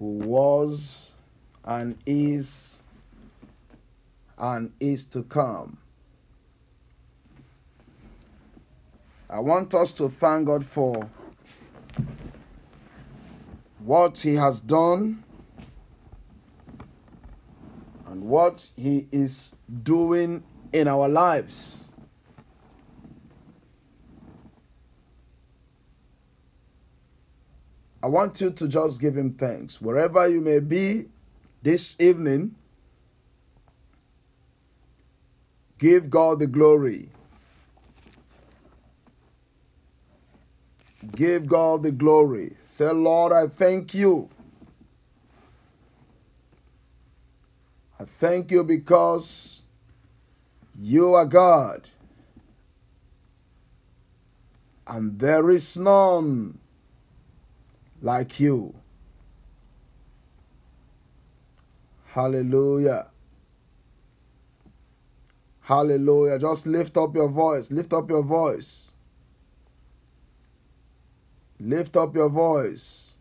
who was and is and is to come. I want us to thank God for what He has done and what He is doing in our lives. I want you to just give Him thanks. Wherever you may be this evening, give God the glory. Give God the glory. Say, Lord, I thank you. I thank you because you are God. And there is none like you. Hallelujah. Hallelujah. Just lift up your voice. Lift up your voice. Lift up your voice.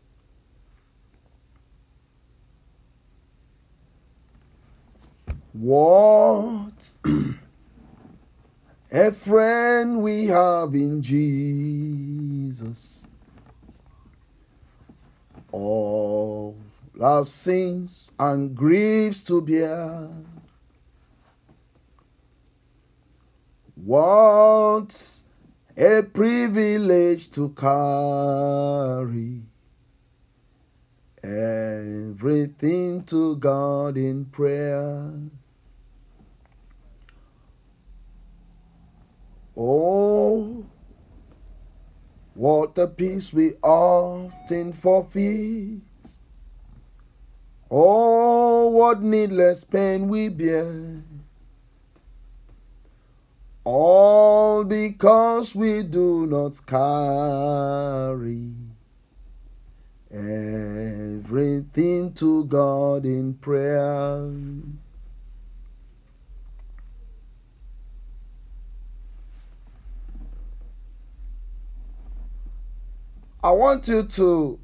What a friend we have in Jesus. All our sins and griefs to bear. What a privilege to carry everything to God in prayer. Oh, what a peace we often forfeit. Oh, what needless pain we bear. All because we do not carry everything to God in prayer. I want you to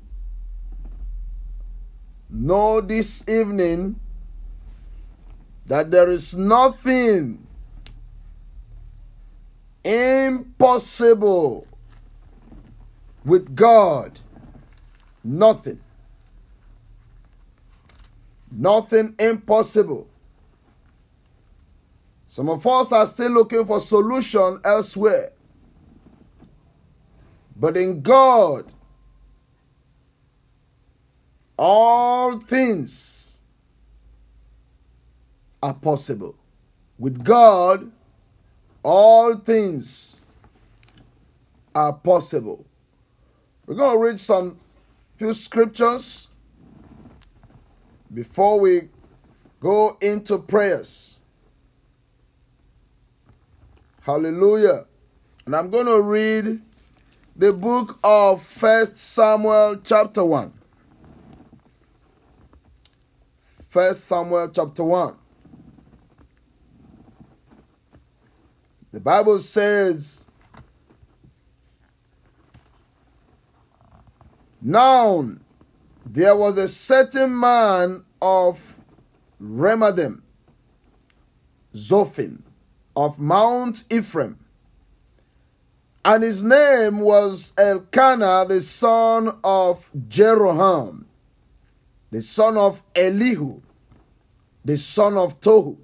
know this evening that there is nothing impossible with God. Nothing. Nothing impossible. Some of us are still looking for solution elsewhere. But in God, all things are possible. With God, all things are possible. We're going to read some few scriptures before we go into prayers. Hallelujah. And I'm going to read the book of First Samuel chapter 1. First Samuel chapter 1. The Bible says, Now there was a certain man of Remadim, Zophim, of Mount Ephraim, and his name was Elkanah, the son of Jeroham, the son of Elihu, the son of Tohu,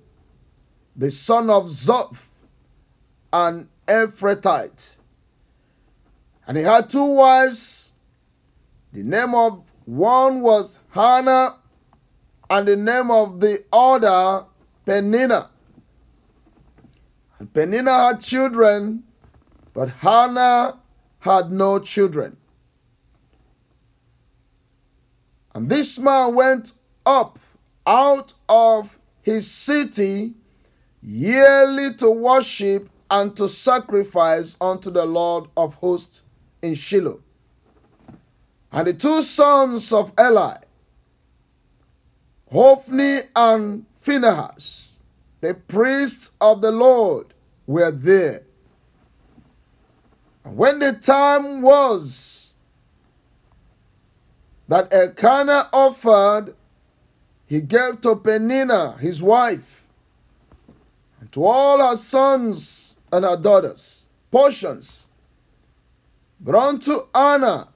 the son of Zoph, an Ephrathite. And he had two wives. The name of one was Hannah, and the name of the other Peninnah. And Peninnah had children, but Hannah had no children. And this man went up out of his city yearly to worship and to sacrifice unto the Lord of hosts in Shiloh. And the two sons of Eli, Hophni and Phinehas, the priests of the Lord, were there. When the time was that Elkanah offered, he gave to Peninnah, his wife, and to all her sons and her daughters, portions. But unto Anna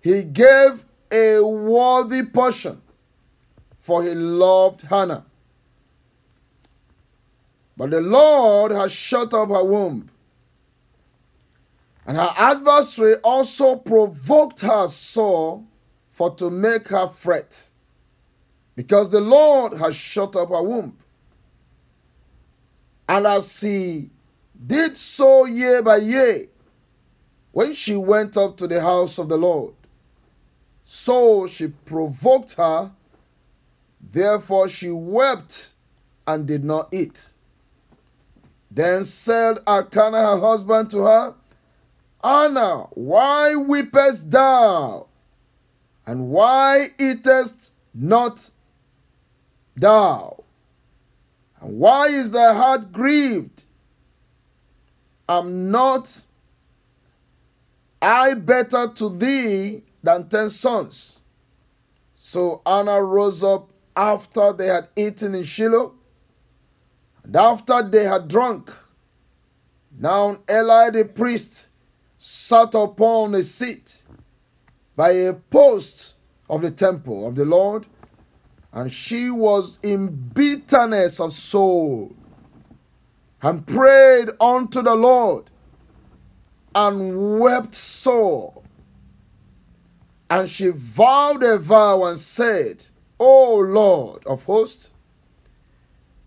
he gave a worthy portion, for he loved Hannah. But the Lord has shut up her womb. And her adversary also provoked her sore for to make her fret, because the Lord has shut up her womb. And as he did so year by year, when she went up to the house of the Lord, so she provoked her, therefore she wept and did not eat. Then said Elkanah her husband to her, Anna, why weepest thou? And why eatest not thou? And why is thy heart grieved? Am not I better to thee than ten sons? So Anna rose up after they had eaten in Shiloh, and after they had drunk. Now Eli the priest sat upon a seat by a post of the temple of the Lord, and she was in bitterness of soul, and prayed unto the Lord, and wept sore. And she vowed a vow and said, O Lord of hosts,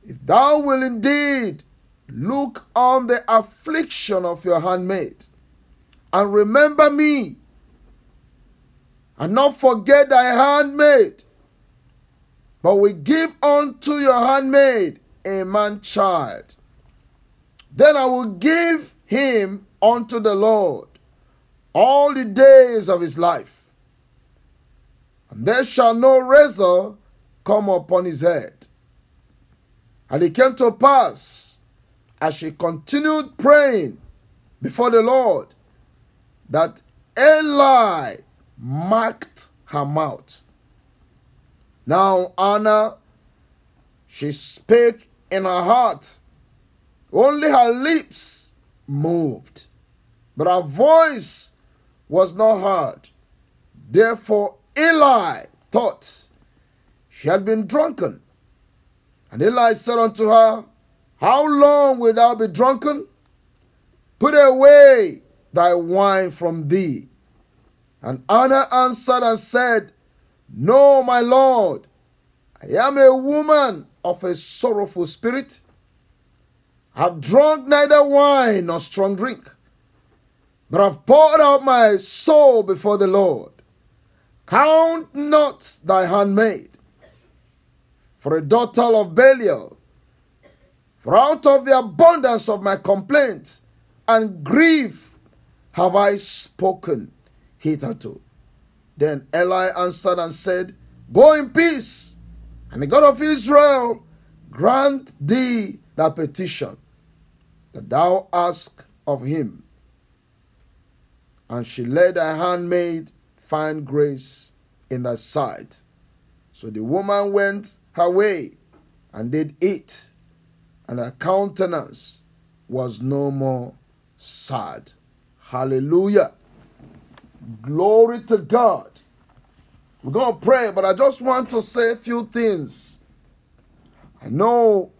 if thou wilt indeed look on the affliction of your handmaid, and remember me, and not forget thy handmaid, but we give unto your handmaid a man child. Then I will give him unto the Lord all the days of his life, and there shall no razor come upon his head. And it came to pass, as she continued praying before the Lord, that Eli marked her mouth. Now Anna, she spake in her heart, only her lips moved, but her voice was not heard. Therefore Eli thought she had been drunken. And Eli said unto her, How long wilt thou be drunken? Put away thy wine from thee. And Anna answered and said, No, my Lord, I am a woman of a sorrowful spirit. I have drunk neither wine nor strong drink, but I've poured out my soul before the Lord. Count not thy handmaid for a daughter of Belial. For out of the abundance of my complaints and grief have I spoken hitherto. Then Eli answered and said, Go in peace, and the God of Israel grant thee thy petition that thou ask of him. And she let her handmaid find grace in thy sight. So the woman went her way and did eat, and her countenance was no more sad. Hallelujah. Glory to God. We're going to pray, but I just want to say a few things. I know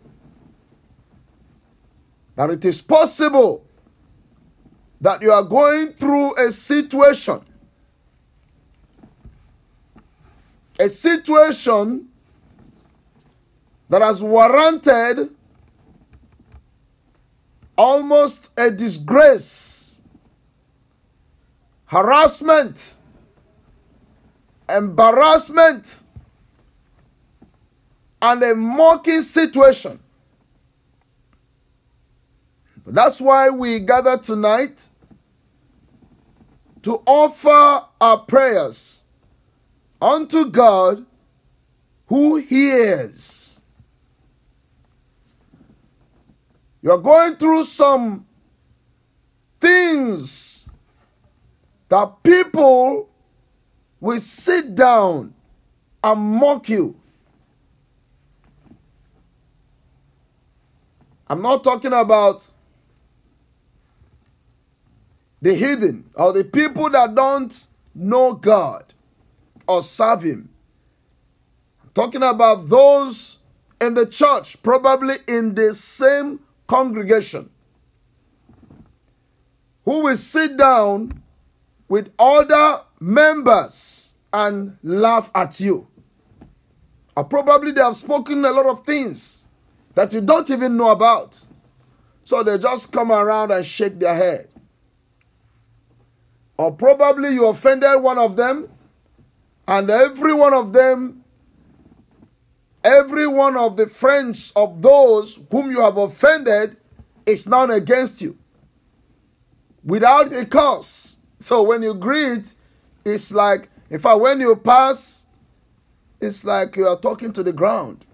that it is possible that you are going through a situation, a situation that has warranted almost a disgrace, harassment, embarrassment, and a mocking situation. But that's why we gather tonight to offer our prayers unto God who hears. You're going through some things that people will sit down and mock you. I'm not talking about the heathen or the people that don't know God or serve Him. I'm talking about those in the church, probably in the same congregation, who will sit down with other members and laugh at you. Or probably they have spoken a lot of things that you don't even know about. So they just come around and shake their head. Or probably you offended one of them, and every one of them, every one of the friends of those whom you have offended is now against you without a cause. So when you greet, it's like, in fact, when you pass, it's like you are talking to the ground.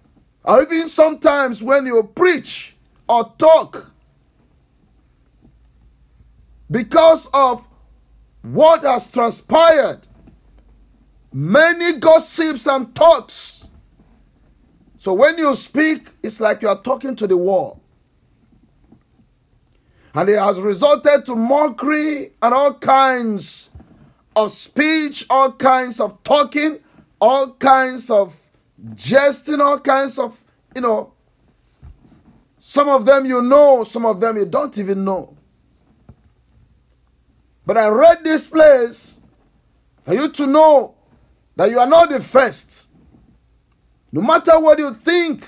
Or even sometimes when you preach or talk, because of what has transpired, many gossips and talks. So when you speak, it's like you are talking to the wall. And it has resulted to mockery and all kinds of speech, all kinds of talking, all kinds of jesting, all kinds of, you know, some of them you know, some of them you don't even know. But I read this place for you to know that you are not the first. No matter what you think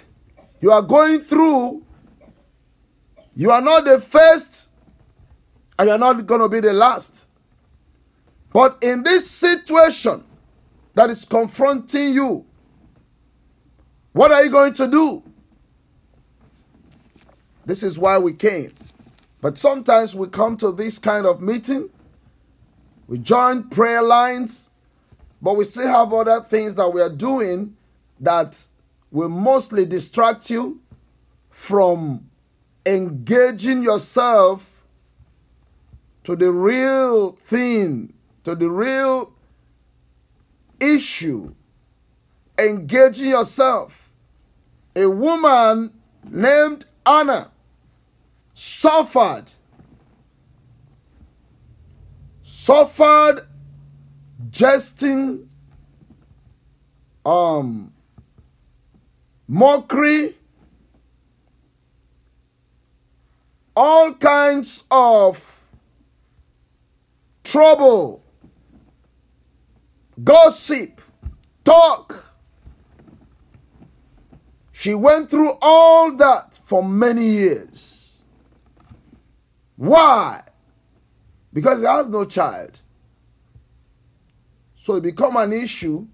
you are going through, you are not the first and you are not going to be the last. But in this situation that is confronting you, what are you going to do? This is why we came. But sometimes we come to this kind of meeting, we join prayer lines, but we still have other things that we are doing that will mostly distract you from engaging yourself to the real thing to the real issue, engaging yourself. A woman named Anna suffered, suffered jesting, um, mockery, all kinds of trouble gossip, talk. She went through all that for many years. Why? Because he has no child. So it become an issue.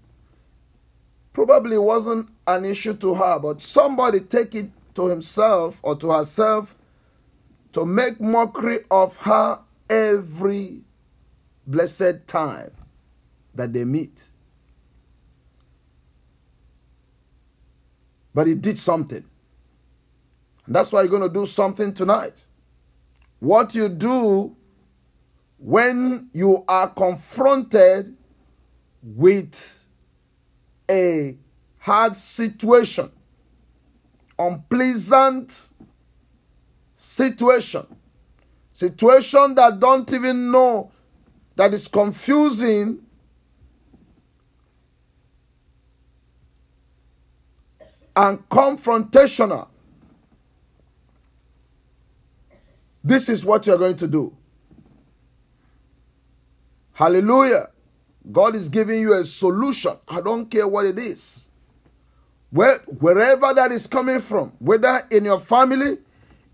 Probably wasn't an issue to her, but somebody take it to himself or to herself to make mockery of her every blessed time that they meet. But he did something. And that's why you're going to do something tonight. What you do when you are confronted with a hard situation, unpleasant situation, situation that don't even know that is confusing and confrontational. This is what you're going to do. Hallelujah. God is giving you a solution. I don't care what it is. Where, wherever that is coming from, whether in your family,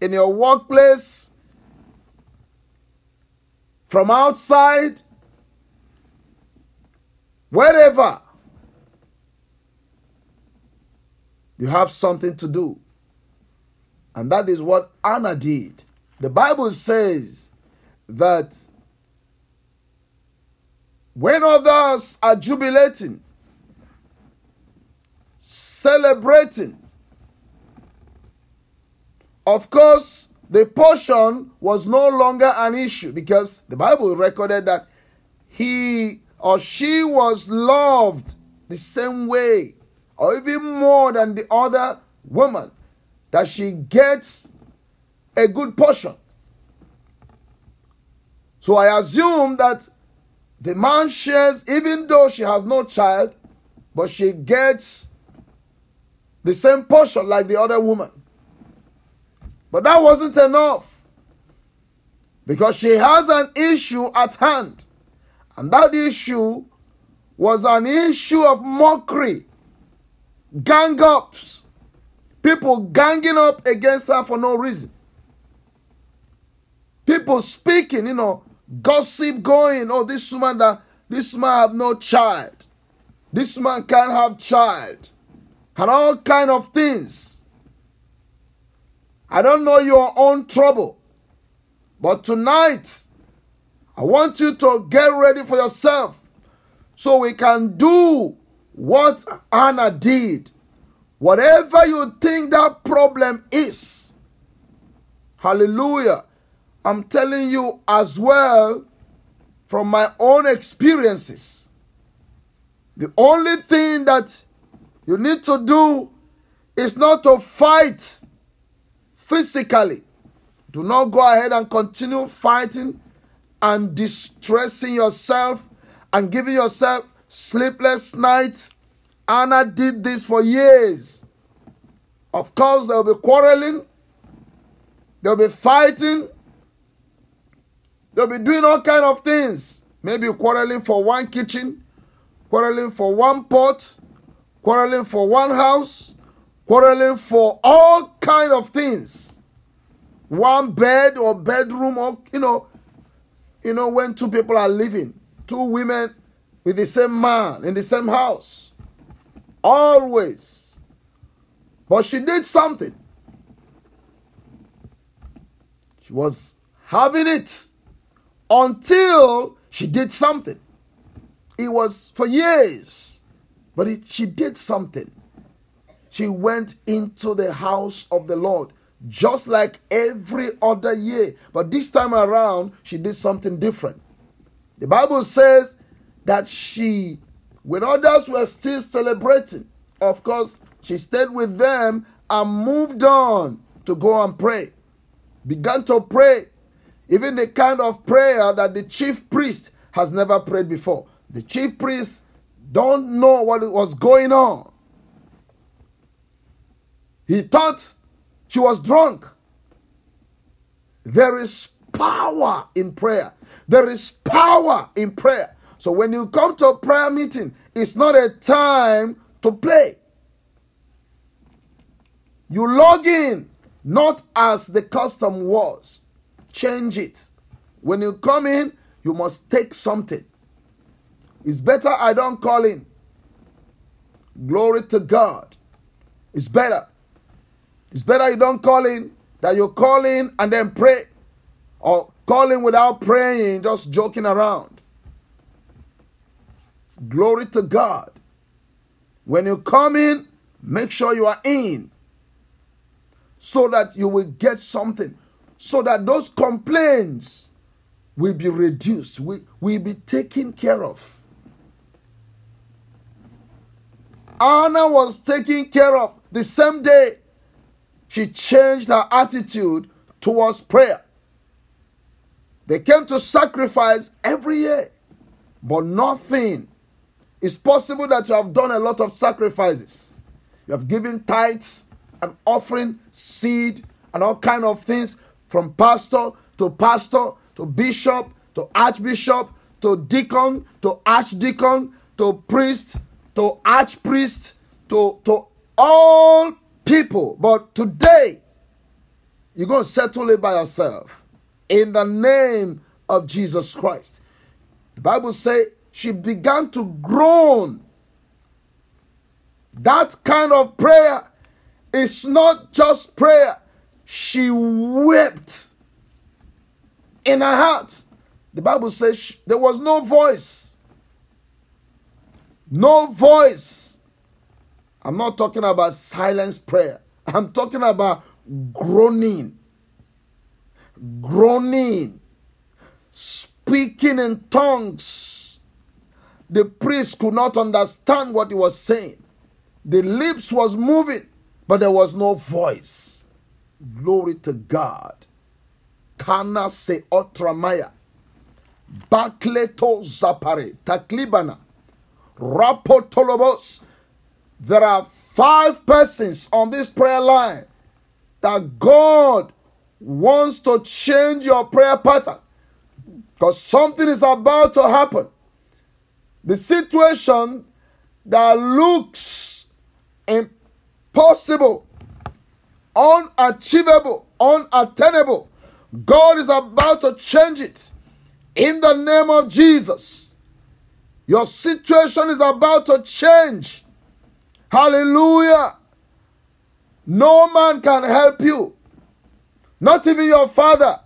in your workplace, from outside, wherever, You have something to do. And that is what Anna did. The Bible says that when others are jubilating, celebrating, of course, the portion was no longer an issue because the Bible recorded that he or she was loved the same way or even more than the other woman, that she gets a good portion. So I assume that the man shares, even though she has no child, but she gets the same portion like the other woman. But that wasn't enough because she has an issue at hand. And that issue was an issue of mockery, gang ups, people ganging up against her for no reason. People speaking, you know, gossip going, oh, this woman that this man have no child. This man can't have child. And all kind of things. I don't know your own trouble. But tonight, I want you to get ready for yourself so we can do what Anna did. Whatever you think that problem is. Hallelujah. I'm telling you as well from my own experiences. The only thing that you need to do is not to fight physically. Do not go ahead and continue fighting and distressing yourself and giving yourself sleepless nights. Anna did this for years. Of course, they'll be quarreling, they'll be fighting, they'll be doing all kind of things. Maybe quarreling for one kitchen, quarreling for one pot, quarreling for one house, quarreling for all kind of things. One bed or bedroom or you know, you know when two people are living, two women with the same man in the same house. Always. But she did something. She was having it until she did something. It was for years, but it, she did something. She went into the house of the Lord just like every other year. But this time around, she did something different. The Bible says that she, when others were still celebrating, of course, she stayed with them and moved on to go and pray. Began to pray, even the kind of prayer that the chief priest has never prayed before. The chief priest don't know what was going on. He thought she was drunk. There is power in prayer. There is power in prayer. So when you come to a prayer meeting, it's not a time to play. You log in not as the custom was. Change it. When you come in, you must take something. It's better I don't call in. Glory to God. It's better. It's better you don't call in that you call in and then pray. Or call in without praying, just joking around. Glory to God. When you come in, make sure you are in so that you will get something, so that those complaints will be reduced, will, will be taken care of. Anna was taken care of the same day she changed her attitude towards prayer. They came to sacrifice every year, but nothing it's possible that you have done a lot of sacrifices. You have given tithes and offering, seed, and all kind of things from pastor to pastor to bishop to archbishop to deacon to archdeacon to priest to archpriest to, to all people. But today, you're going to settle it by yourself in the name of Jesus Christ. The Bible says she began to groan. That kind of prayer is not just prayer. She wept in her heart. The Bible says there was no voice. No voice. I'm not talking about silence prayer. I'm talking about groaning. Groaning. Speaking in tongues the priest could not understand what he was saying. The lips was moving, but there was no voice. Glory to God. Kana se otramaya. Bakleto zapare. Taklibana. Rapotolobos. There are five persons on this prayer line that God wants to change your prayer pattern because something is about to happen. The situation that looks impossible, unachievable, unattainable, God is about to change it in the name of Jesus. Your situation is about to change. Hallelujah. No man can help you, not even your father,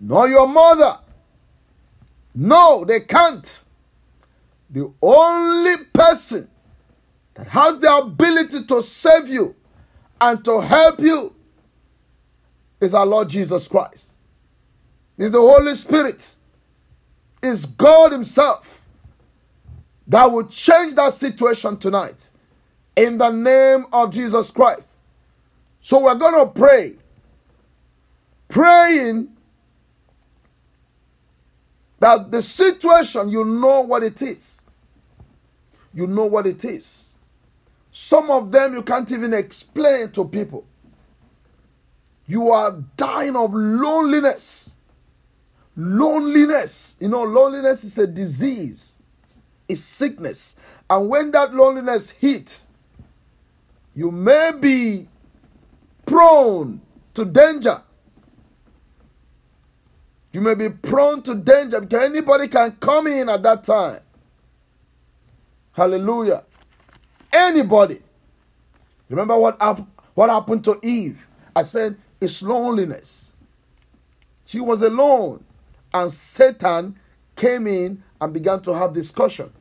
nor your mother. No, they can't. The only person that has the ability to save you and to help you is our Lord Jesus Christ. Is the Holy Spirit. Is God Himself that will change that situation tonight in the name of Jesus Christ. So we're going to pray. Praying that the situation, you know what it is. You know what it is. Some of them you can't even explain to people. You are dying of loneliness. Loneliness. You know, loneliness is a disease, it's sickness. And when that loneliness hits, you may be prone to danger. You may be prone to danger because anybody can come in at that time. Hallelujah. Anybody. Remember what, what happened to Eve? I said it's loneliness. She was alone, and Satan came in and began to have discussion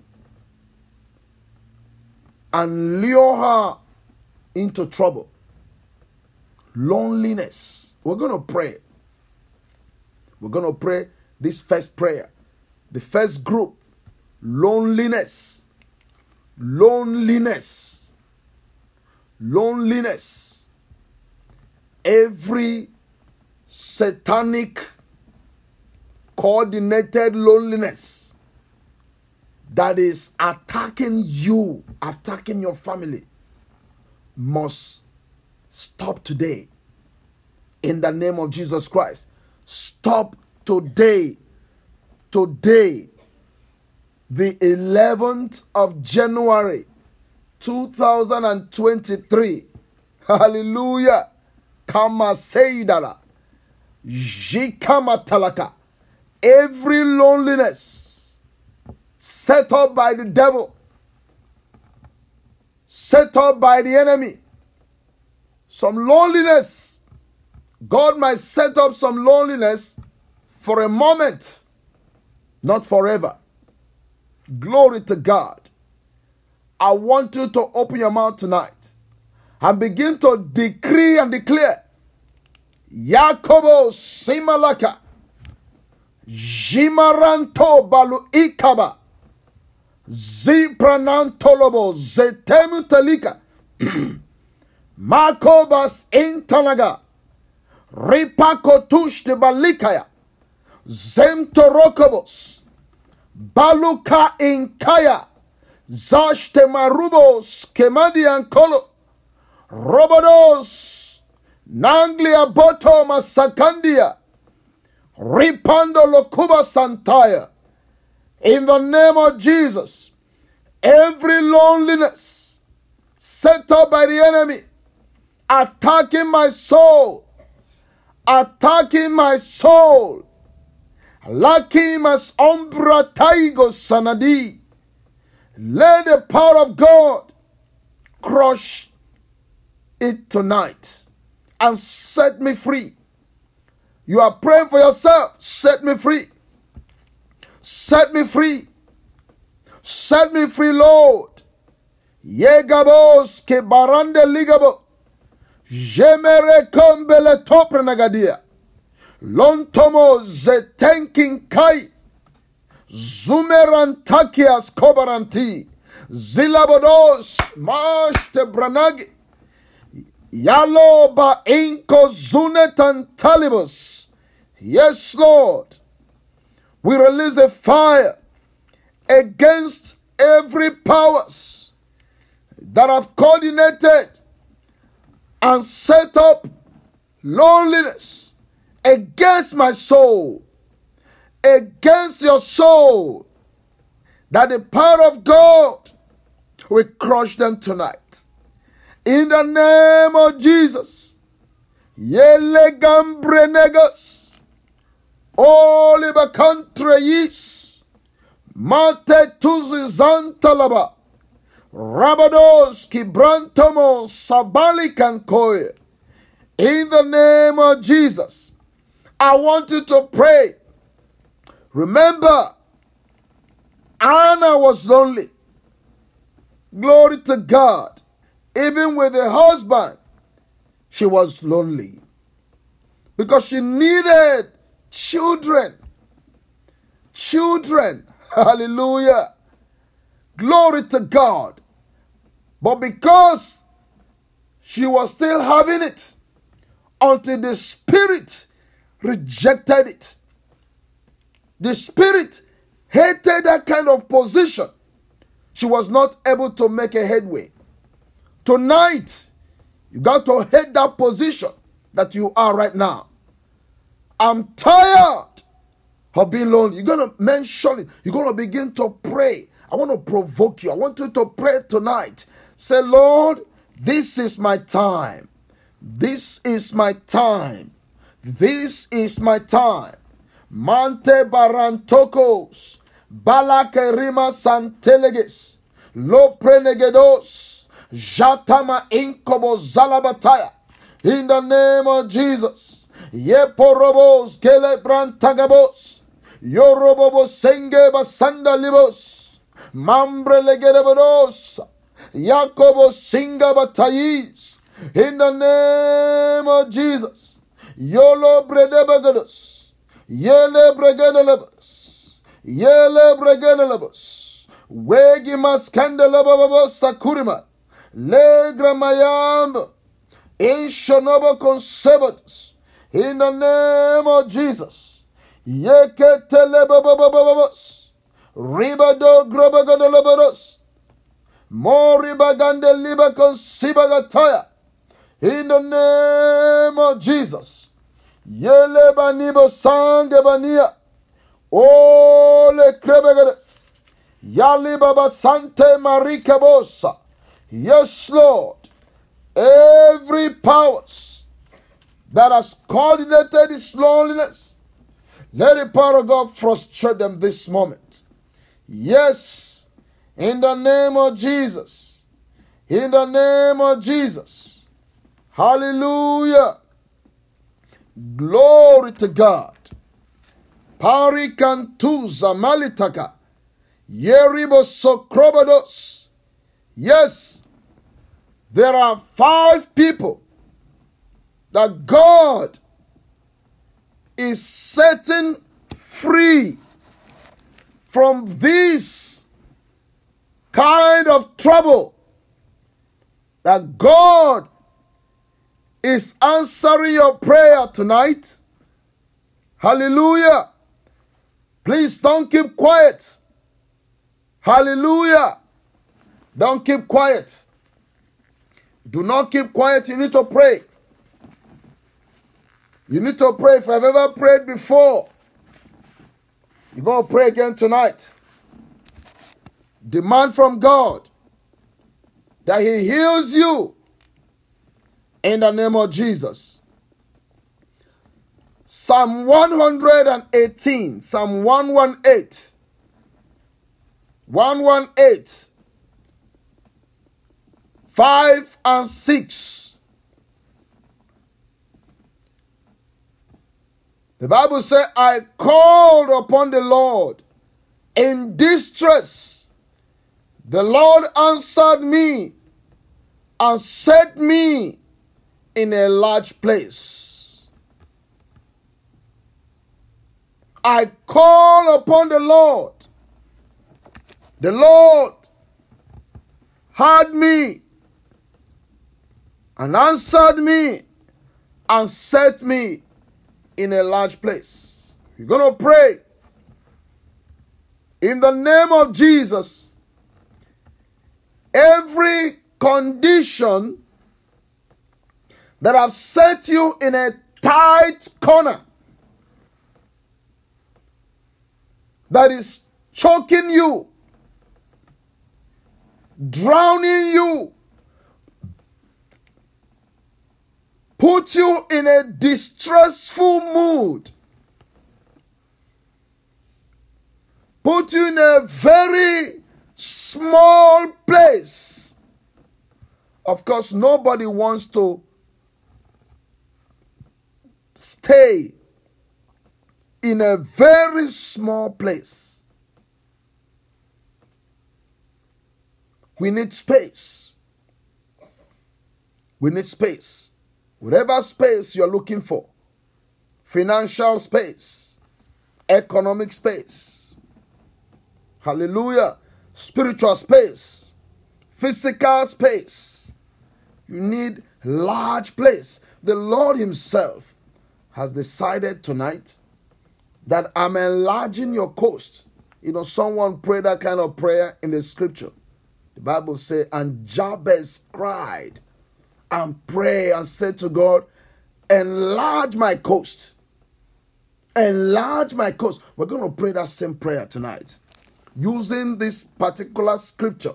and lure her into trouble. Loneliness. We're going to pray. We're going to pray this first prayer. The first group loneliness. Loneliness. Loneliness. Every satanic coordinated loneliness that is attacking you, attacking your family, must stop today. In the name of Jesus Christ. Stop today. Today the 11th of January 2023. Hallelujah. Kama seidala. Every loneliness set up by the devil, set up by the enemy, some loneliness. God might set up some loneliness for a moment, not forever. Glory to God. I want you to open your mouth tonight and begin to decree and declare. Yakobo Simalaka. Jimaranto balu ikaba. Zipranantolobo zetemu talika. Makobas intanaga. Ripako tushte balikaya. Zemtorokobos. Baluka inkaya. Zashte marubos kemadian kolo. Robodos. Nanglia boto masakandia. Ripando lokuba santaya. In the name of Jesus, every loneliness set up by the enemy, attacking my soul, attacking my soul, Lakimas ombra taigo sanadi. Let the power of God crush it tonight and set me free. You are praying for yourself. Set me free. Set me free. Set me free, Lord. Yegabos ke barande ligabo. Jemere kombele topre nagadia. Lontomo zetenkin kai. Zumerantakias kobaranti. Zilabodos mashte branagi. Yalo ba inko zunetan talibus. Yes, Lord. We release the fire against every powers that have coordinated and set up loneliness against my soul, against your soul, that the power of God will crush them tonight. In the name of Jesus. Yele. Oliver countries. Mate tuzi zantalaba. Rabados kibrantomo sabali kankoye. In the name of Jesus, I want you to pray. Remember, Anna was lonely. Glory to God. Even with a husband, she was lonely because she needed children. Children. Hallelujah. Glory to God. But because she was still having it, until the Spirit rejected it. The Spirit hated that kind of position. She was not able to make a headway. Tonight, you got to hate that position that you are right now. I'm tired of being lonely. You're going to mention it. You're going to begin to pray. I want to provoke you. I want you to pray tonight. Say, Lord, this is my time. This is my time. This is my time. Mante barantokos. Balakerima santeleges. Loprenegedos. Jatama inkobo zalabataya. In the name of Jesus. Yeporobos gelebrantagabos. Yorobobo senge basanda libos. Mambre legedebodos. Yakobo singa batayis. In the name of Jesus. Yolo bredebagadus. Yele bregedelebus. Yele bregedelebus. Wegi maskandelebababos sakurima. Legra mayamba. Inshonobo conservatus. In the name of Jesus. Ribado grobagadelebados. Moribagande liba consibagataya. In the name of Jesus. Yele banibo sange bania. Ole krebegeres. Yali baba sante marika bosa. Yes, Lord. Every powers that has coordinated this loneliness, let the power of God frustrate them this moment. Yes, in the name of Jesus. In the name of Jesus. Hallelujah. Glory to God. Parikantuza malitaka. Yeribo sokrobados. Yes, there are five people that God is setting free from this kind of trouble that God is answering your prayer tonight. Hallelujah. Please don't keep quiet. Hallelujah. Don't keep quiet. Do not keep quiet. You need to pray. You need to pray. If I've ever prayed before, you're going to pray again tonight. Demand from God that He heals you in the name of Jesus. Psalm 118, Psalm 118, 118, 5 and 6. The Bible says, I called upon the Lord in distress. The Lord answered me and set me in a large place. I call upon the Lord The Lord heard me and answered me and set me in a large place. You're going to pray in the name of Jesus. Every condition that have set you in a tight corner that is choking you, drowning you, put you in a distressful mood, put you in a very small place. Of course, nobody wants to stay in a very small place. We need space. We need space. Whatever space you're looking for financial space, economic space, hallelujah, spiritual space, physical space. You need large place. The Lord Himself has decided tonight that I'm enlarging your coast. You know, someone prayed that kind of prayer in the scripture. The Bible says, and Jabez cried and pray and said to God, enlarge my coast. Enlarge my coast. We're going to pray that same prayer tonight using this particular scripture.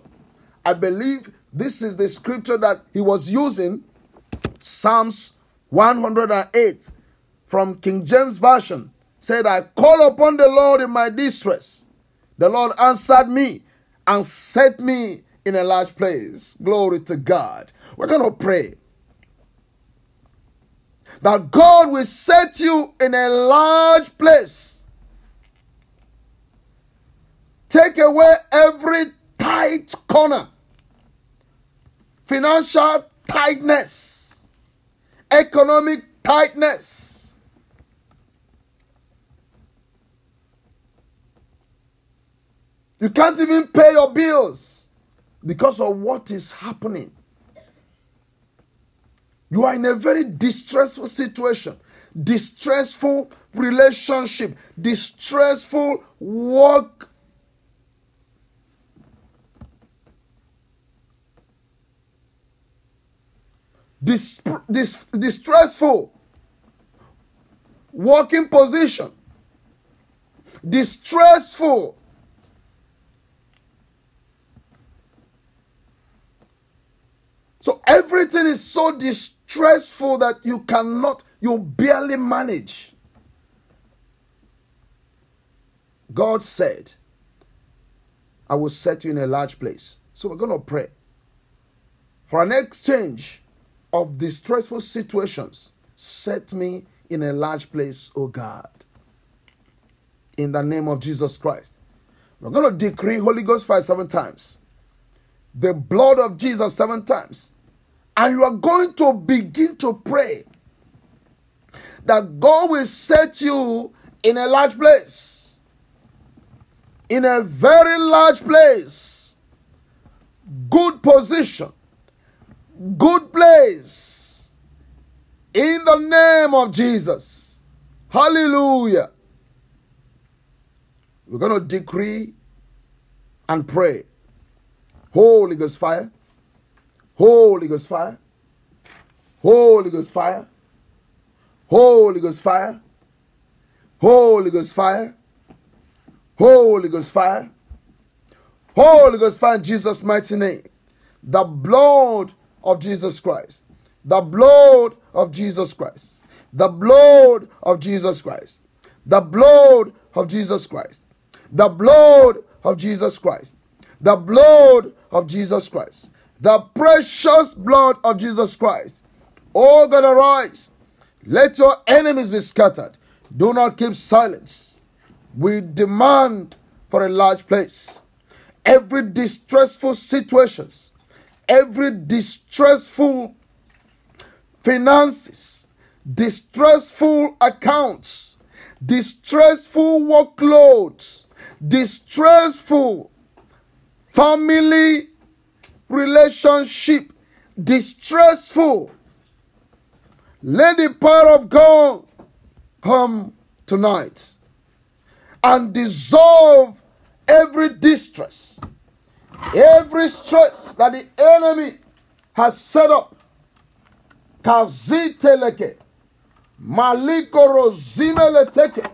I believe this is the scripture that he was using, Psalms 108 from King James Version said, I call upon the Lord in my distress. The Lord answered me and set me in a large place. Glory to God. We're going to pray that God will set you in a large place. Take away every tight corner, financial tightness, economic tightness You can't even pay your bills because of what is happening. You are in a very distressful situation, distressful relationship, distressful work. Dis, dis, distressful working position, distressful So everything is so distressful that you cannot, you barely manage. God said, I will set you in a large place. So we're going to pray for an exchange of distressful situations. Set me in a large place, O God. In the name of Jesus Christ. We're going to decree Holy Ghost fire seven times the blood of Jesus seven times, and you are going to begin to pray that God will set you in a large place, in a very large place, good position, good place, in the name of Jesus. Hallelujah. We're going to decree and pray Holy Ghost fire. Holy Ghost fire. Holy Ghost fire. Holy Ghost fire. Holy Ghost fire. Holy Ghost fire. Holy Ghost fire in Jesus' mighty name. The blood of Jesus Christ. The blood of Jesus Christ. The blood of Jesus Christ. The blood of Jesus Christ. The blood of Jesus Christ. The blood of Jesus Christ. The precious blood of Jesus Christ. Oh God, arise. Let your enemies be scattered. Do not keep silence. We demand for a large place. Every distressful situations, every distressful finances, distressful accounts, distressful workloads, distressful family relationship distressful. Let the power of God come tonight and dissolve every distress, every stress that the enemy has set up. Kaziteleke, malikoro zimeleteke,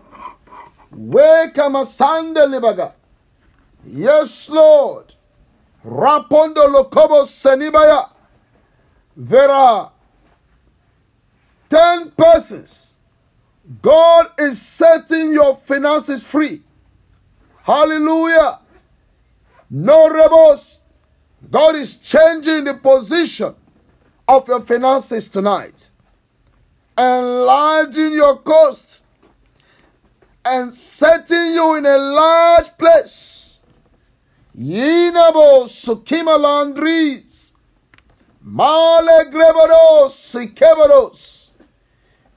weka masande libaga. Yes, Lord. Rapondo lokobo senibaya. There are 10 persons. God is setting your finances free. Hallelujah. No rebels. God is changing the position of your finances tonight. Enlarging your costs and setting you in a large place. Yinabo sukima landris. Male grebados sikebados.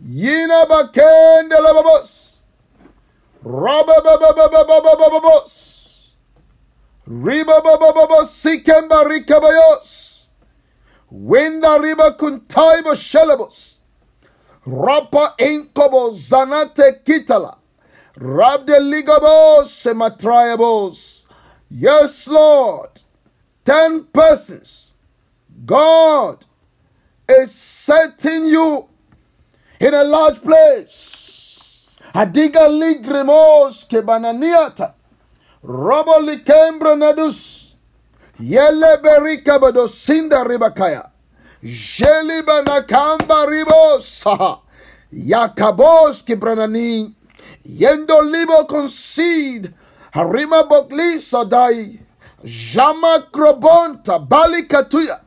Yina bakende lababos. Rababababababababos. Ribababababos sikemba rikabayos. Winda riba kuntaiba shelabos. Rapa inkobo zanate kitala. Rabde ligabos sematriabos. Yes, Lord. Ten persons. God is setting you in a large place. Adiga ligremos ke bananiata. Robo likembra nadus. Yele berika badosinda ribakaya. Jeli banakamba ribosa. Yakabos ke branani. Yendo libo concede. Harima bokli sadai. Jama krobonta bali katuya.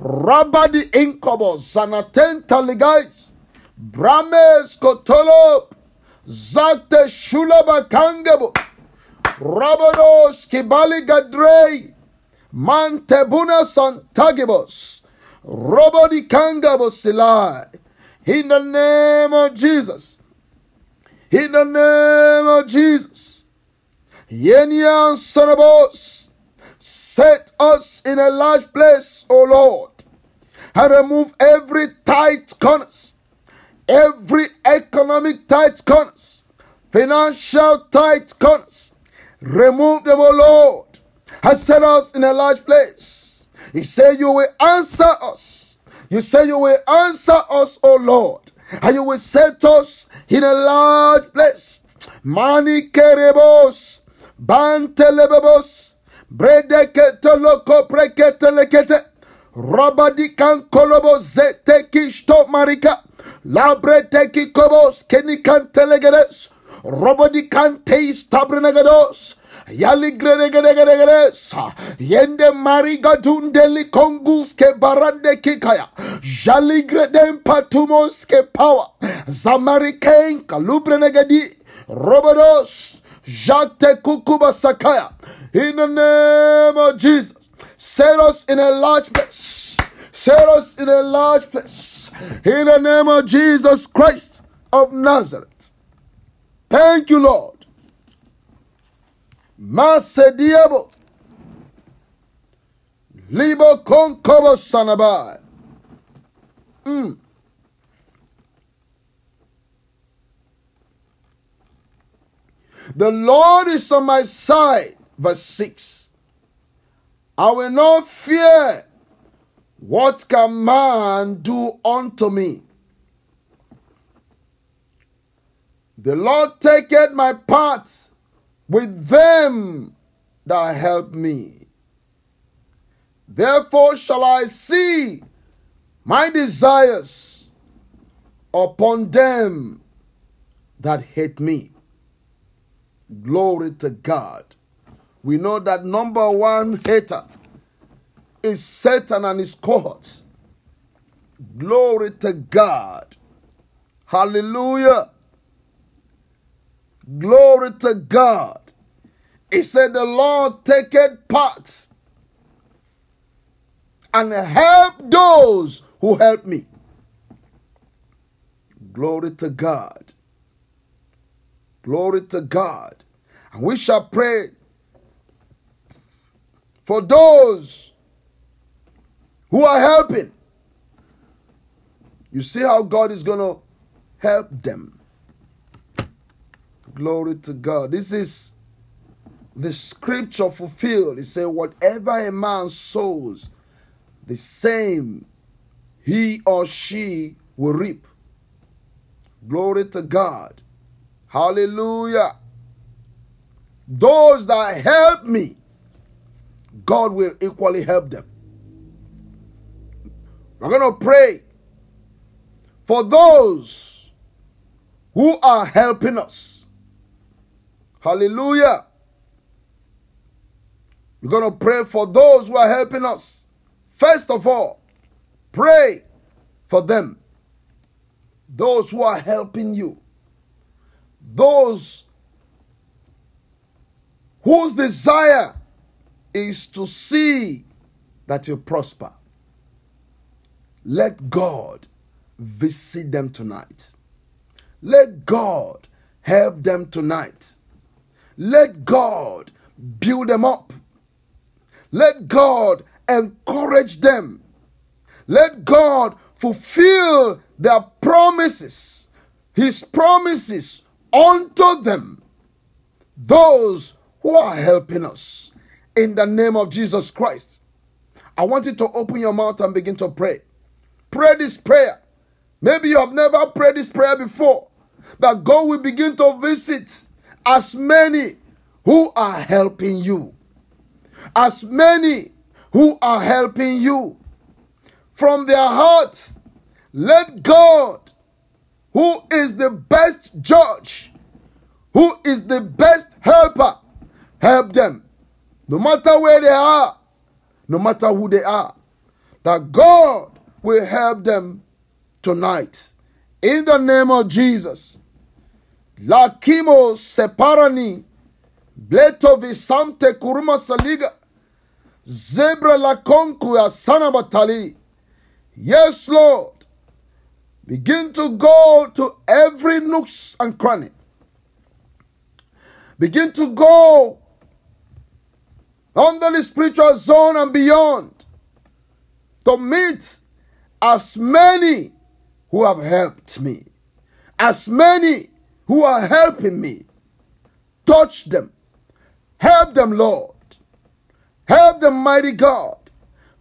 Rabadi inkobo zanatenta ligais. Brames kotolo. Zakte shulaba kangebo. Rabados kibali gadrei. Mantebuna santagibos. Robodi kangabo silai. In the name of Jesus. In the name of Jesus. Yenian us, Set us in a large place, O Lord, and remove every tight corners, every economic tight corners, financial tight corners. Remove them, O Lord, and set us in a large place. He said, You will answer us. You say you will answer us, O Lord, and you will set us in a large place. Mani kerebos, Bantelebebos. Bredeketeloko preketelekete. Rabadikan kolobo zetekishto marika. Labreteki kobos kenikantelegedes. Robodikanteis tabrenegados. Yali gregeregeregeresa. Yende marigadundeli kongus ke barande kikaya. Jali greden patumos ke power. Zamariken kalubrenegedi Robodos. Jate kukuba sakaya. In the name of Jesus. Set us in a large place. Set us in a large place. In the name of Jesus Christ of Nazareth. Thank you, Lord. Masediabo. Libo konkobo sanabai. Mm. The Lord is on my side. Verse 6. I will not fear. What can man do unto me? The Lord taketh my part with them that help me. Therefore shall I see my desires upon them that hate me. Glory to God. We know that number one hater is Satan and his cohorts. Glory to God. Hallelujah. Glory to God. He said, The Lord taketh part and help those who help me. Glory to God. Glory to God. And we shall pray for those who are helping. You see how God is going to help them. Glory to God. This is the scripture fulfilled. It says, Whatever a man sows, the same he or she will reap. Glory to God. Hallelujah. Those that help me, God will equally help them. We're going to pray for those who are helping us. Hallelujah. We're going to pray for those who are helping us. First of all, pray for them. Those who are helping you. Those whose desire is to see that you prosper. Let God visit them tonight. Let God help them tonight. Let God build them up. Let God encourage them. Let God fulfill their promises, His promises unto them. Those who are helping us in the name of Jesus Christ. I want you to open your mouth and begin to pray. Pray this prayer. Maybe you have never prayed this prayer before. That God will begin to visit as many who are helping you. As many who are helping you. From their hearts, let God, who is the best judge, who is the best helper, help them. No matter where they are, no matter who they are, that God will help them tonight. In the name of Jesus. Lakimo separani. Bleto visamte kuruma saliga. Zebra lakonku ya sana batali. Yes, Lord. Begin to go to every nooks and cranny. Begin to go under the spiritual zone and beyond to meet as many who have helped me, as many who are helping me. Touch them. Help them, Lord. Help them, mighty God.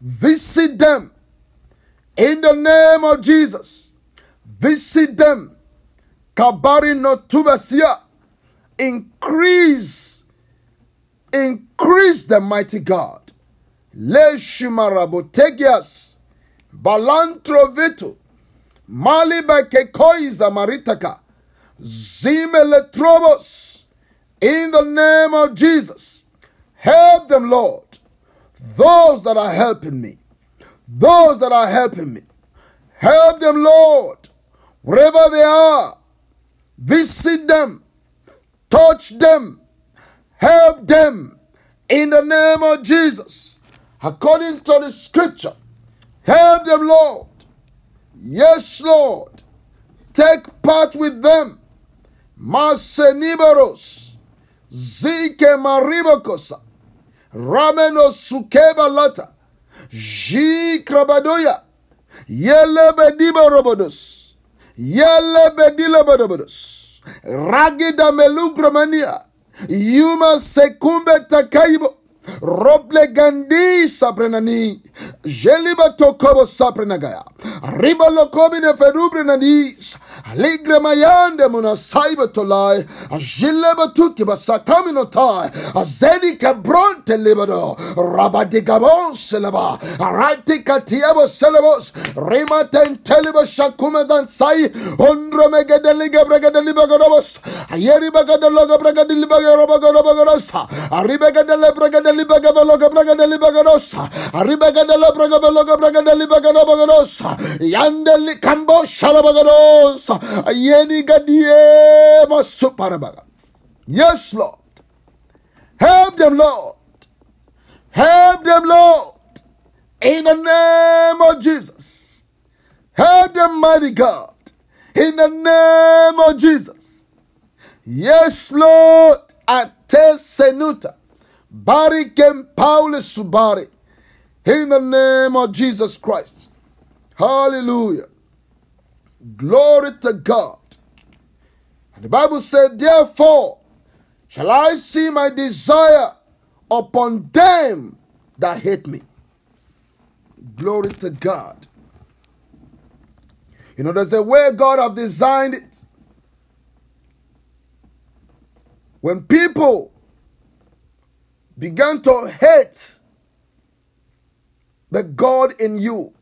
Visit them in the name of Jesus. Visit them. Kabari no tubasia. Increase Increase the mighty God. Le shumarabotegias. Balantrovito. Mali kekoiza maritaka. Zimeletrobos. In the name of Jesus. Help them, Lord. Those that are helping me. Those that are helping me. Help them, Lord. Wherever they are. Visit them. Touch them Help them in the name of Jesus. According to the scripture, help them, Lord. Yes, Lord. Take part with them. Masenibaros. Zike maribokosa. Rameno sukeba lata. Ji krabadoya. Yele bodobodos. Ragida melugramania. Yuma sekumbe takaibo. Roble gandi saprenani. Jeliba tokobo saprenagaya. Riba lokobi ne ferubre nadis. Aligre mayande muna saiba tolai. Jileba tuki basakami no tai. Azedi kabronte libado. Rabadi gabon seleba. Arati katiabo selebos. Rima tenteliba shakuma dansai. Ondro megadeliga bragadeliba godobos. Ayeri. Arribaga de la braga baloga braga de libagadosa. Yandeli cambo shalabagadosa. Yeni gadie masuparabaga. Yes, Lord. Help them, Lord. Help them, Lord. In the name of Jesus. Help them, mighty God. In the name of Jesus. Yes, Lord. Ate senuta. Bari Kem Paule Subari. In the name of Jesus Christ. Hallelujah. Glory to God. And the Bible said, Therefore, shall I see my desire upon them that hate me. Glory to God. You know, there's a way God have designed it. When people began to hate the God in you,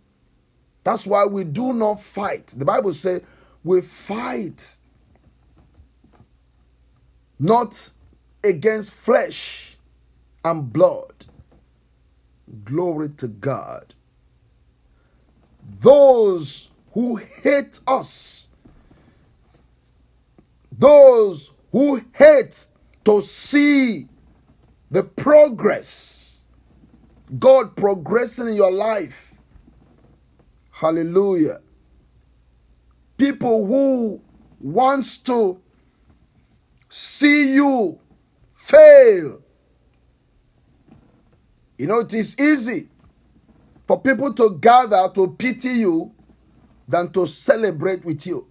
that's why we do not fight. The Bible says we fight not against flesh and blood. Glory to God. Those who hate us, those who hate to see the progress, God progressing in your life. Hallelujah. People who wants to see you fail. You know, it is easy for people to gather to pity you than to celebrate with you.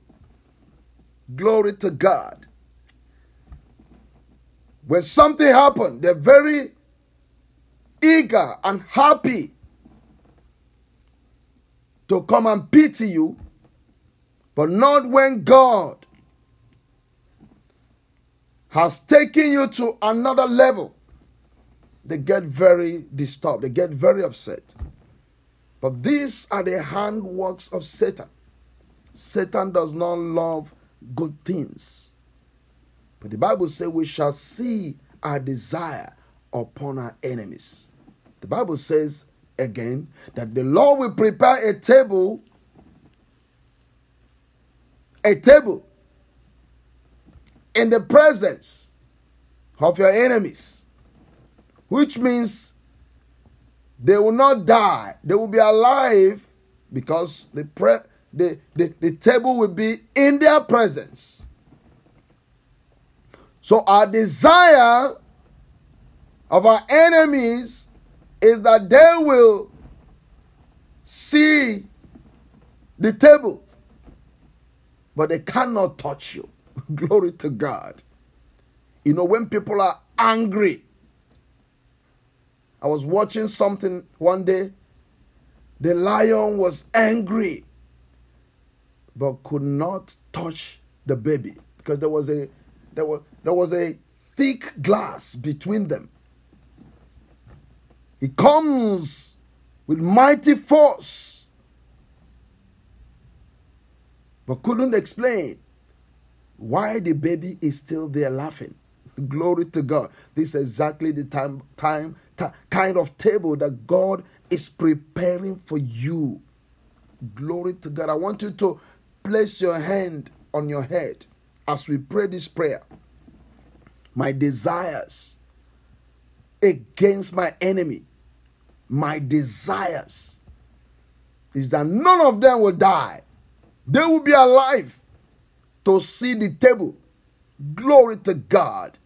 Glory to God. When something happened, they're very eager and happy to come and pity you, but not when God has taken you to another level. They get very disturbed, they get very upset. But these are the handworks of Satan. Satan does not love good things. But the Bible says we shall see our desire upon our enemies. The Bible says again that the Lord will prepare a table, a table in the presence of your enemies, which means they will not die, they will be alive because the, pre- the, the, the table will be in their presence. So, our desire of our enemies is that they will see the table, but they cannot touch you. Glory to God. You know, when people are angry, I was watching something one day. The lion was angry, but could not touch the baby because there was a there was there was a thick glass between them. He comes with mighty force, but couldn't explain why the baby is still there laughing. Glory to God. This is exactly the time, time, kind of table that God is preparing for you. Glory to God. I want you to place your hand on your head as we pray this prayer. My desires against my enemy, my desires is that none of them will die. They will be alive to see the table. Glory to God.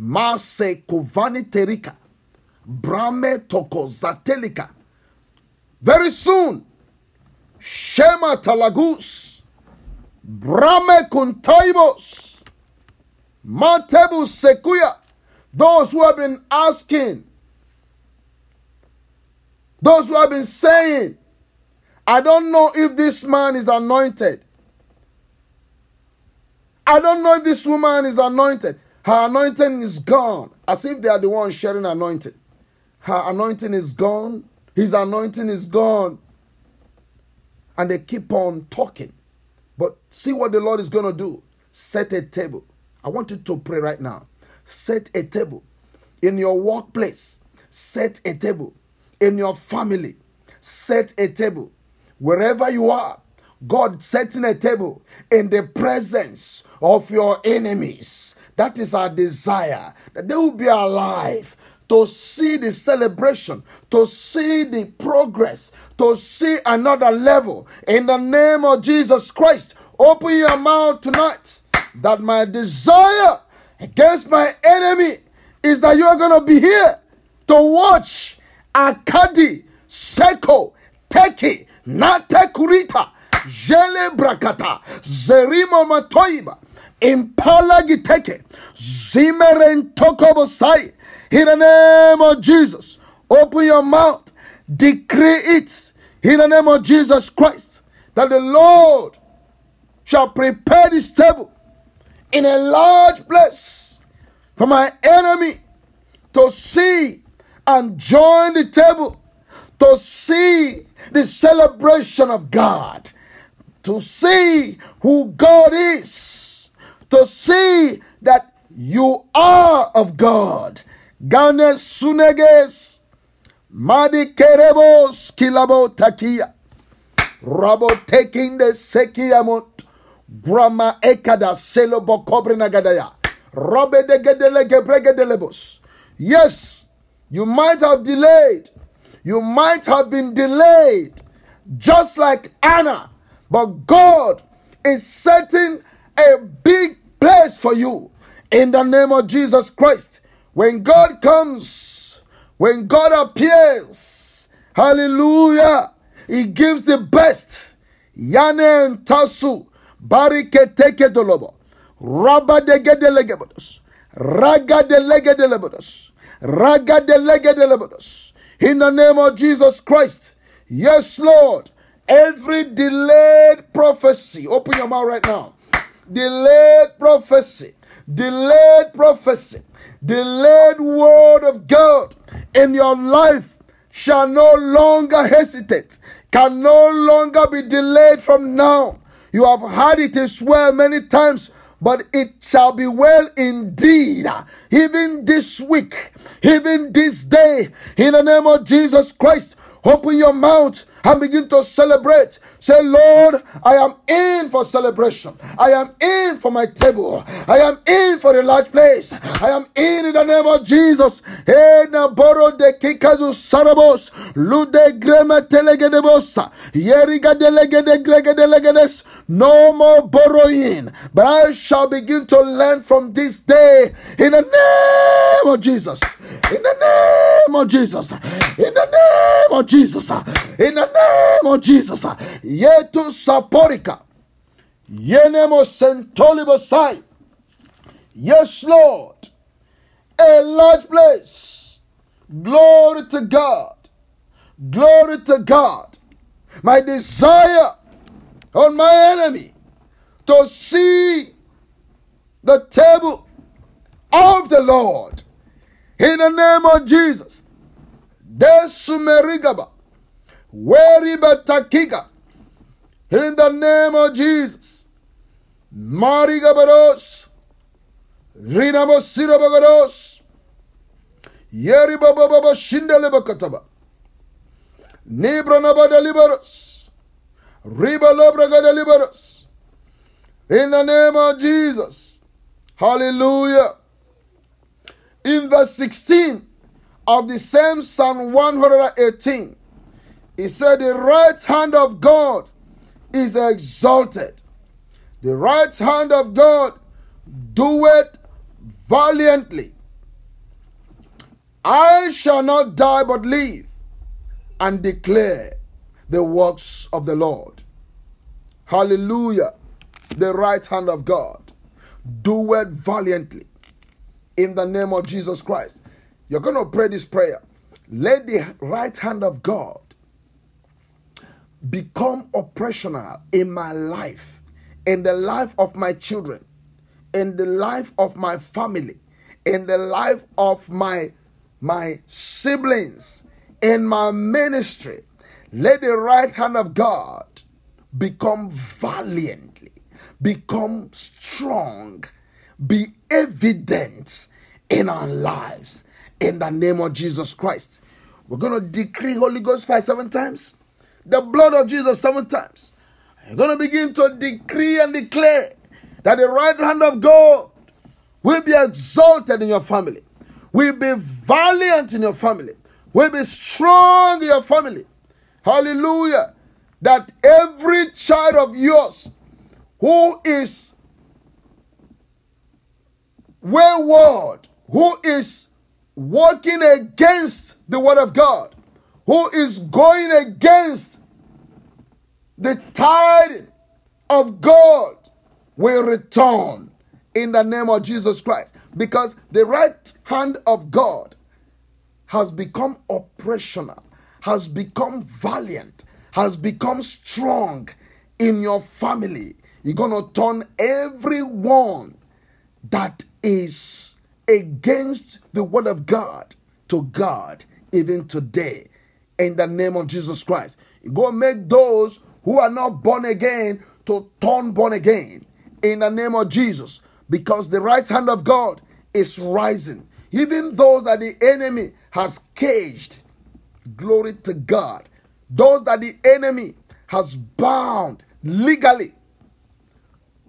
Mase kovani terika. Brame toko zatelika. Very soon, Shema talagus. Brame kuntaibos. Matebu sekuya. Those who have been asking, those who have been saying, I don't know if this man is anointed. I don't know if this woman is anointed. Her anointing is gone, as if they are the ones sharing anointing. Her anointing is gone. His anointing is gone. And they keep on talking. But see what the Lord is going to do. Set a table. I want you to pray right now. Set a table in your workplace. Set a table in your family. Set a table wherever you are. God setting a table in the presence of your enemies. That is our desire that they will be alive to see the celebration, to see the progress, to see another level. In the name of Jesus Christ, open your mouth tonight that my desire against my enemy is that you are going to be here to watch Akadi, Seko, Teki, Nate Kurita, Jele Brakata, Zerimo Matoiba, Impala Giteke, Zimeren Tokobosai. In the name of Jesus, open your mouth, decree it. In the name of Jesus Christ that the Lord shall prepare this table in a large place for my enemy to see and join the table to see the celebration of God, to see who God is, to see that you are of God. Ganes suneges, madi kerebos kilabo takia, rabo taking the sekiamot, grama ekada selo bokobre nagadaya, robe de gedele gebregedelebos. Yes, you might have delayed. You might have been delayed, just like Anna. But God is setting a big place for you in the name of Jesus Christ. When God comes, when God appears, hallelujah, He gives the best. Yane and Tasu, Barike teke dolobo, Rabba de gedelegebados, Raga de. Raga de. In the name of Jesus Christ. Yes, Lord. Every delayed prophecy, open your mouth right now. Delayed prophecy, delayed prophecy, delayed word of God in your life shall no longer hesitate, can no longer be delayed from now. You have it as well many times but it shall be well indeed, even this week, even this day, in the name of Jesus Christ. Open your mouth and begin to celebrate. Say, Lord, I am in for celebration. I am in for my table. I am in for a large place. I am in in the name of Jesus. No more borrowing. But I shall begin to learn from this day in the name of Jesus. In the name of Jesus. In the name of Jesus. In the name of Jesus. Yetu saporica. Yenemo sentolibosai. Yes, Lord. A large place. Glory to God. Glory to God. My desire on my enemy to see the table of the Lord in the name of Jesus. Desumerigaba. Weribatakiga. In the name of Jesus. Marigabaros. Rinamosirabagaros. Yeribababa Shindelebakataba. Nibranabada liberos. Ribalobraga liberos. In the name of Jesus. Hallelujah. In verse 16 of the same Psalm 118, he said, The right hand of God is exalted. The right hand of God doeth valiantly. I shall not die but live and declare the works of the Lord. Hallelujah. The right hand of God doeth valiantly in the name of Jesus Christ. You're going to pray this prayer. Let the right hand of God become operational in my life, in the life of my children, in the life of my family, in the life of my my siblings, in my ministry. Let the right hand of God become valiantly, become strong, be evident in our lives in the name of Jesus Christ. We're going to decree Holy Ghost fire seven times the blood of Jesus seven times. You're going to begin to decree and declare that the right hand of God will be exalted in your family, will be valiant in your family, will be strong in your family. Hallelujah. That every child of yours who is wayward, who is working against the word of God, who is going against the tide of God will return in the name of Jesus Christ. Because the right hand of God has become operational, has become valiant, has become strong in your family. You're going to turn everyone that is against the word of God to God even today in the name of Jesus Christ. Go make those who are not born again to turn born again in the name of Jesus because the right hand of God is rising. Even those that the enemy has caged, glory to God. Those that the enemy has bound legally,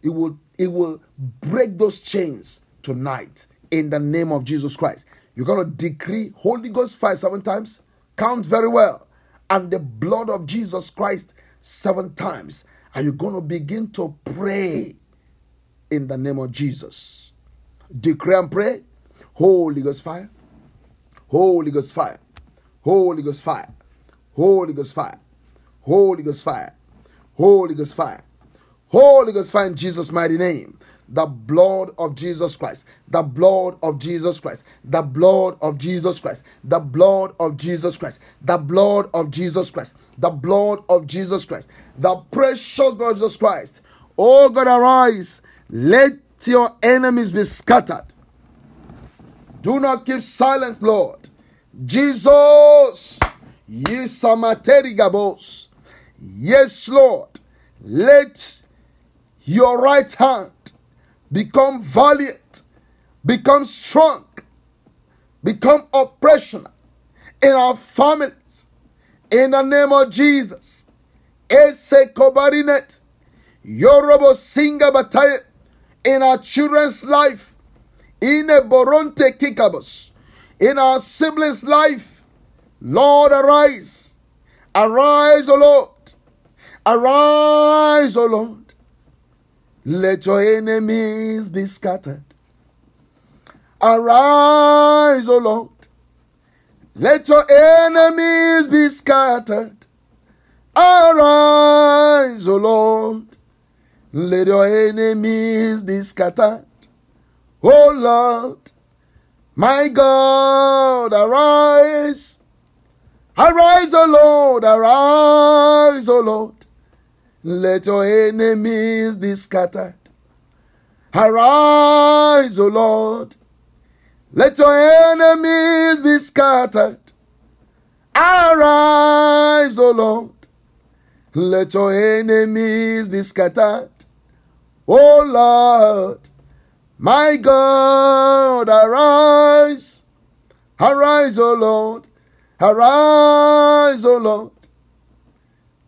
it will, it will break those chains tonight in the name of Jesus Christ. You're going to decree Holy Ghost fire seven times. Count very well. And the blood of Jesus Christ seven times. Are you're going to begin to pray in the name of Jesus. Decree and pray. Holy Ghost fire. Holy Ghost fire. Holy Ghost fire. Holy Ghost fire. Holy Ghost fire. Holy Ghost fire. Holy Ghost fire in Jesus' mighty name the blood of Jesus Christ, the blood of Jesus Christ, the blood of Jesus Christ, the blood of Jesus Christ, the blood of Jesus Christ, the blood of Jesus Christ, the precious blood of Jesus Christ. Oh God, arise, let your enemies be scattered. Do not keep silent, Lord. Jesus, yes, Yes, Lord, let your right hand become valiant, become strong, become operational in our families. In the name of Jesus. Ese kobarinet. Yorobo singa bataye. In our children's life. In a boronte kikabos. In our siblings' life. Lord, arise. Arise, O Lord. Arise, O Lord. Let your enemies be scattered. Arise, O Lord. Let your enemies be scattered. Arise, O Lord. Let your enemies be scattered. O Lord, my God, arise. Arise, O Lord, arise, O Lord. Let your enemies be scattered. Arise, O Lord. Let your enemies be scattered. Arise, O Lord. Let your enemies be scattered. O Lord, my God, arise. Arise, O Lord. Arise, O Lord.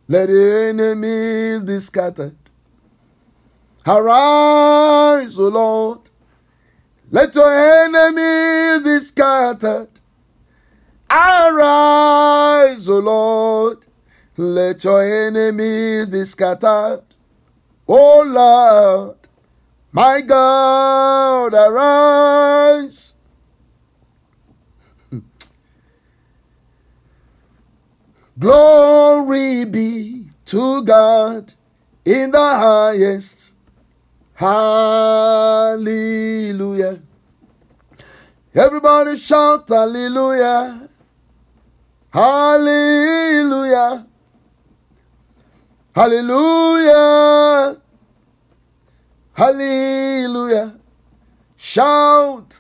Let the enemies be scattered. Arise, O Lord. Let your enemies be scattered. Arise, O Lord. Let your enemies be scattered. O Lord, my God, arise. Glory be to God in the highest. Hallelujah. Everybody shout hallelujah. Hallelujah. Hallelujah. Hallelujah. Shout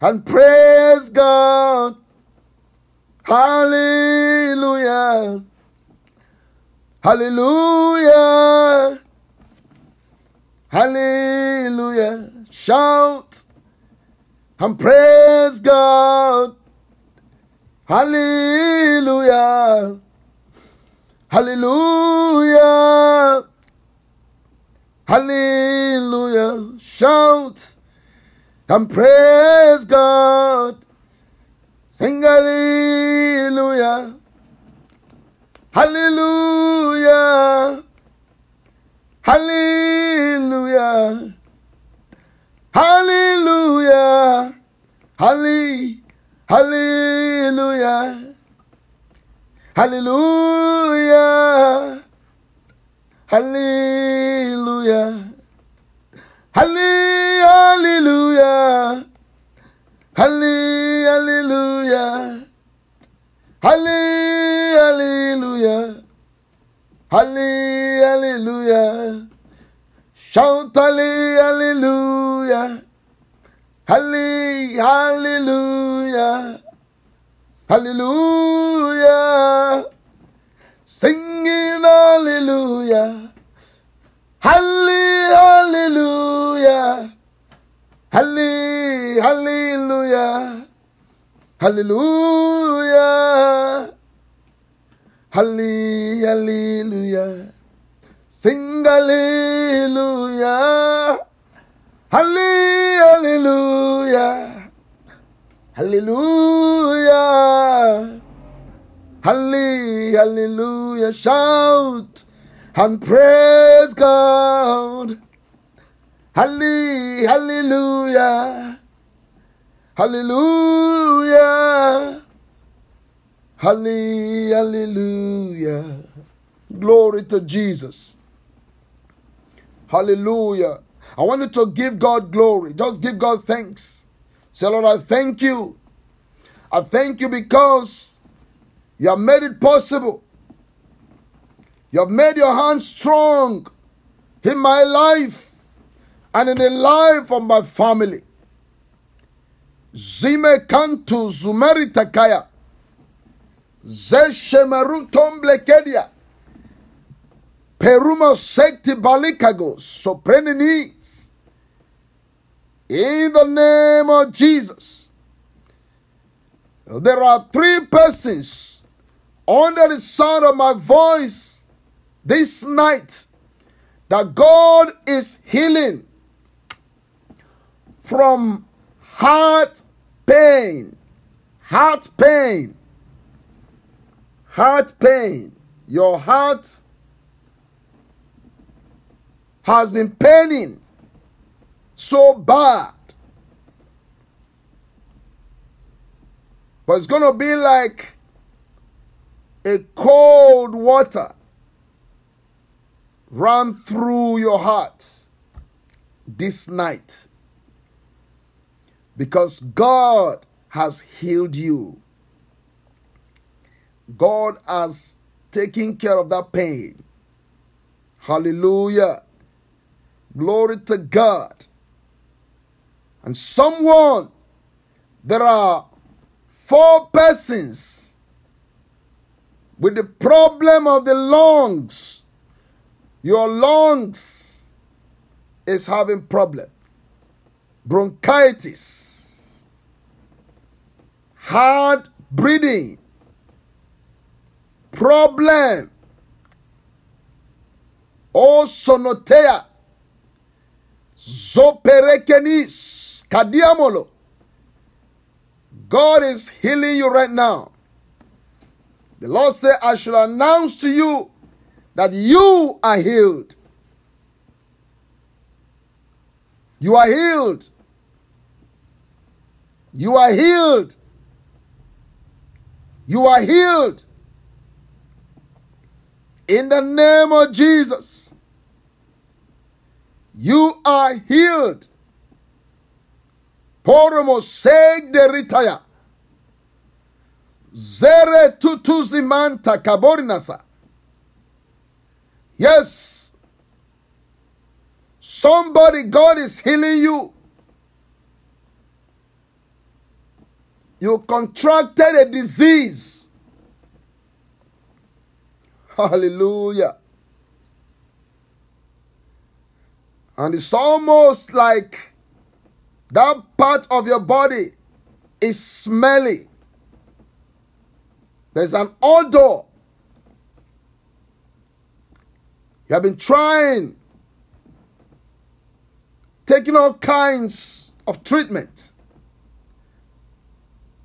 and praise God. Hallelujah. Hallelujah. Hallelujah. Shout and praise God. Hallelujah. Hallelujah. Hallelujah. Shout and praise God. Sing hallelujah. Hallelujah. Hallelujah. Hallelujah. Halle, hallelujah. Hallelujah. Hallelujah. Halle, hallelujah. Hallelujah. Hallelujah. Hallelujah. Hallelujah. Shout hallelujah. Hallelujah. Hallelujah. Singing hallelujah. Hallelujah. Hallelujah. Hallelujah. Hallelujah. Sing hallelujah. Hallelujah. Hallelujah. Hallelujah. Shout and praise God. Hallelujah. Hallelujah. Hallelujah. Glory to Jesus. Hallelujah. I want you to give God glory. Just give God thanks. Say, Lord, I thank you. I thank you because you have made it possible. You have made your hand strong in my life and in the life of my family. Zime kantu zumeri takaya. Zeshemeru tomblekedia. Peruma sekti balikagos. Sopreninis. In the name of Jesus. There are three persons under the sound of my voice this night that God is healing from heart pain. Heart pain. Heart pain. Your heart has been paining so bad. But it's going to be like a cold water run through your heart this night because God has healed you. God has taken care of that pain. Hallelujah. Glory to God. And someone, there are four persons with the problem of the lungs. Your lungs is having problem. Bronchitis. Hard breathing. Problem. Osonotea. Zoperekenis. Kadiamolo. God is healing you right now. The Lord said, I should announce to you that you are healed. You are healed. You are healed. You are healed. In the name of Jesus. You are healed. Poromo seg de ritaya. Zere tutuzimanta kaborinasa. Yes. Somebody, God is healing you. You contracted a disease. Hallelujah. And it's almost like that part of your body is smelly. There's an odor. You have been trying, taking all kinds of treatment.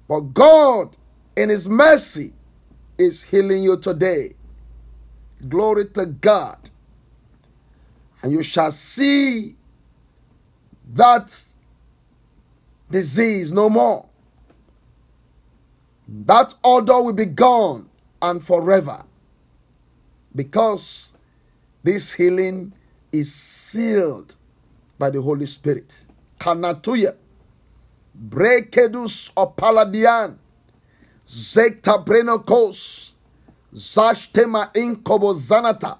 But God, in His mercy, is healing you today. Glory to God. And you shall see that disease no more. That odor will be gone and forever because this healing is sealed by the Holy Spirit. Kanatuya. Brekedus opaladian. Zekta brenokos. Zashtema inkobo zanata.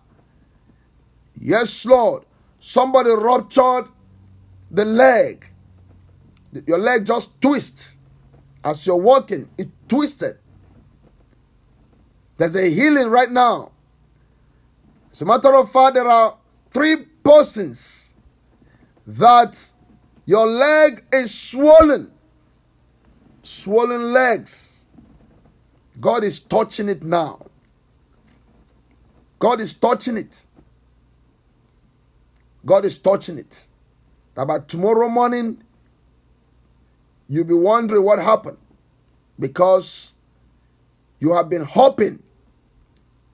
Yes, Lord. Somebody ruptured the leg. Your leg just twists as you're walking. It twisted. There's a healing right now. As a matter of fact, there are three persons that your leg is swollen. Swollen legs. God is touching it now. God is touching it. God is touching it. About tomorrow morning, you'll be wondering what happened because you have been hopping,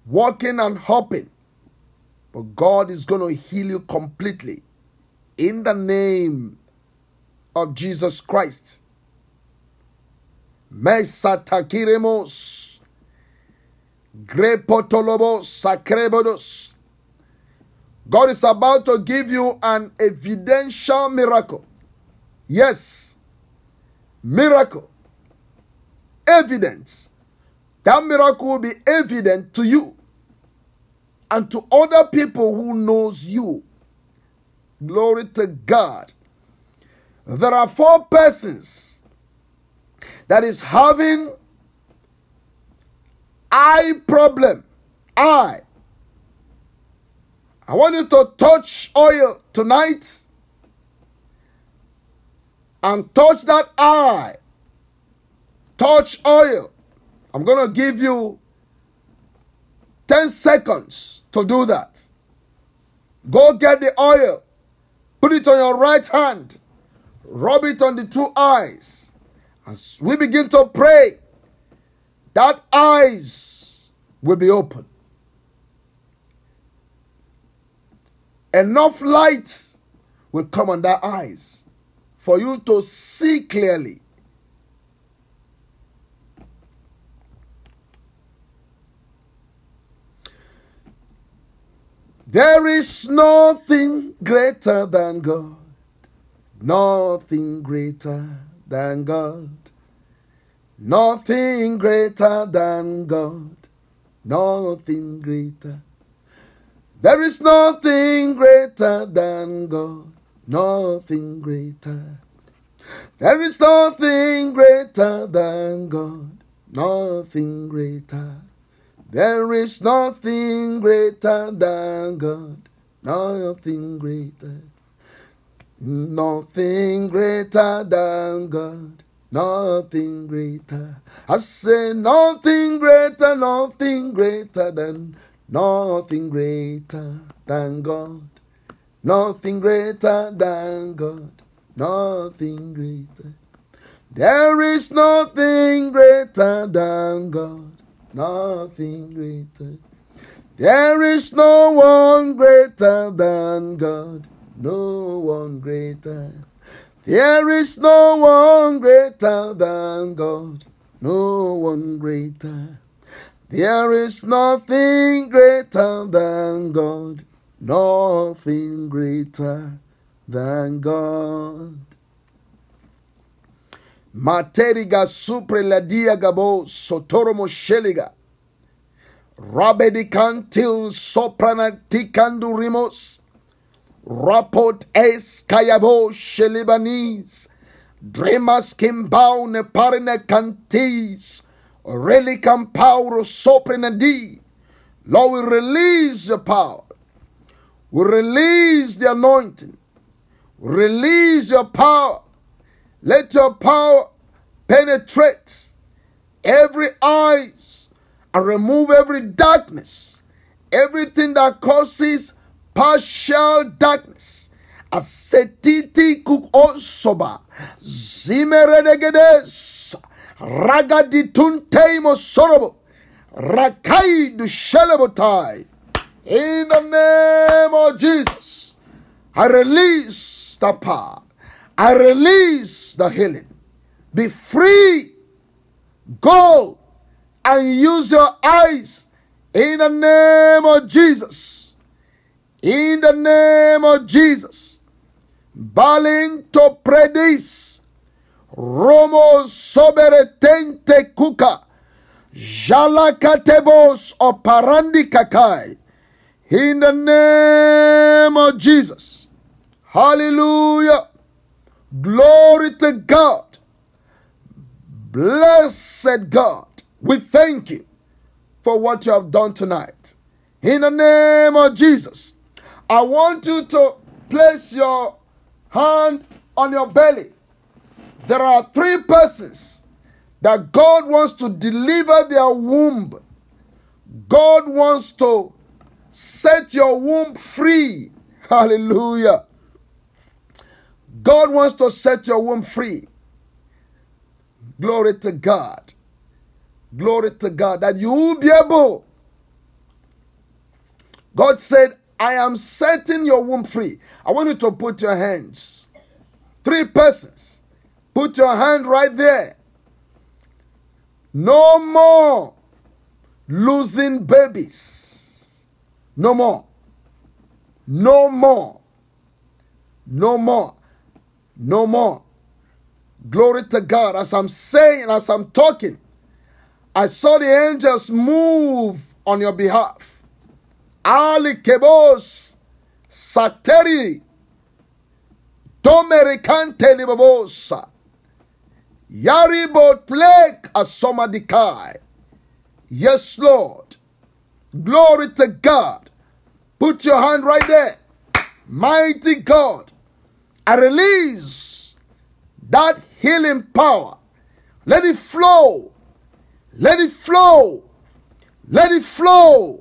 walking and hopping. But God is going to heal you completely in the name of Jesus Christ. Mesatakiremos. Grepotolobos sakrebodos. God is about to give you an evidential miracle. Yes, miracle. Evidence. That miracle will be evident to you and to other people who knows you. Glory to God. There are four persons that is having eye problem. Eye. I want you to touch oil tonight and touch that eye. Touch oil. I'm going to give you 10 seconds to do that. Go get the oil. Put it on your right hand. Rub it on the two eyes. As we begin to pray, that eyes will be open. Enough light will come on that eyes for you to see clearly. There is nothing greater than God. Nothing greater than God. Nothing greater than God. Nothing greater. There is nothing greater than God. Nothing greater. There is nothing greater than God. Nothing greater. There is nothing greater than God, nothing greater, nothing greater than God, nothing greater. I say nothing greater, nothing greater than, nothing greater than God, nothing greater than God, nothing greater. There is nothing greater than God nothing greater. There is no one greater than God, no one greater. There is no one greater than God, no one greater. There is nothing greater than God, nothing greater than God. Materiga supre la dia gabo sotoromo sheliga. Rabedicantil rimos. Rapot es kayabo shelibanis. Dremas kimbau ne parine cantis. Relicam pauro di. Lord, we release the power. We release the anointing. Release your power let your power penetrate every eyes and remove every darkness, everything that causes partial darkness. Asetiti kuk osoba zimeredegedes ragadituntei mosorobo rakai du shelebotai. In the name of Jesus, I release the power I release the healing. Be free. Go and use your eyes in the name of Jesus. In the name of Jesus. Balinto predis. Romo soberetente kuka. Jalakatebos oparandi kakai. In the name of Jesus. Hallelujah. Glory to God. Blessed God. We thank you for what you have done tonight. In the name of Jesus, I want you to place your hand on your belly. There are three persons that God wants to deliver their womb. God wants to set your womb free. Hallelujah. God wants to set your womb free. Glory to God. Glory to God. That you will be able. God said, I am setting your womb free. I want you to put your hands. Three persons. Put your hand right there. No more losing babies. No more. No more. No more. No more. Glory to God. As I'm saying, as I'm talking, I saw the angels move on your behalf. Ali Kebos Sateri Domericante Libabosa Yaribot Plek Asomadikai. Yes, Lord. Glory to God. Put your hand right there. Mighty God. I release that healing power. Let it flow let it flow. Let it flow.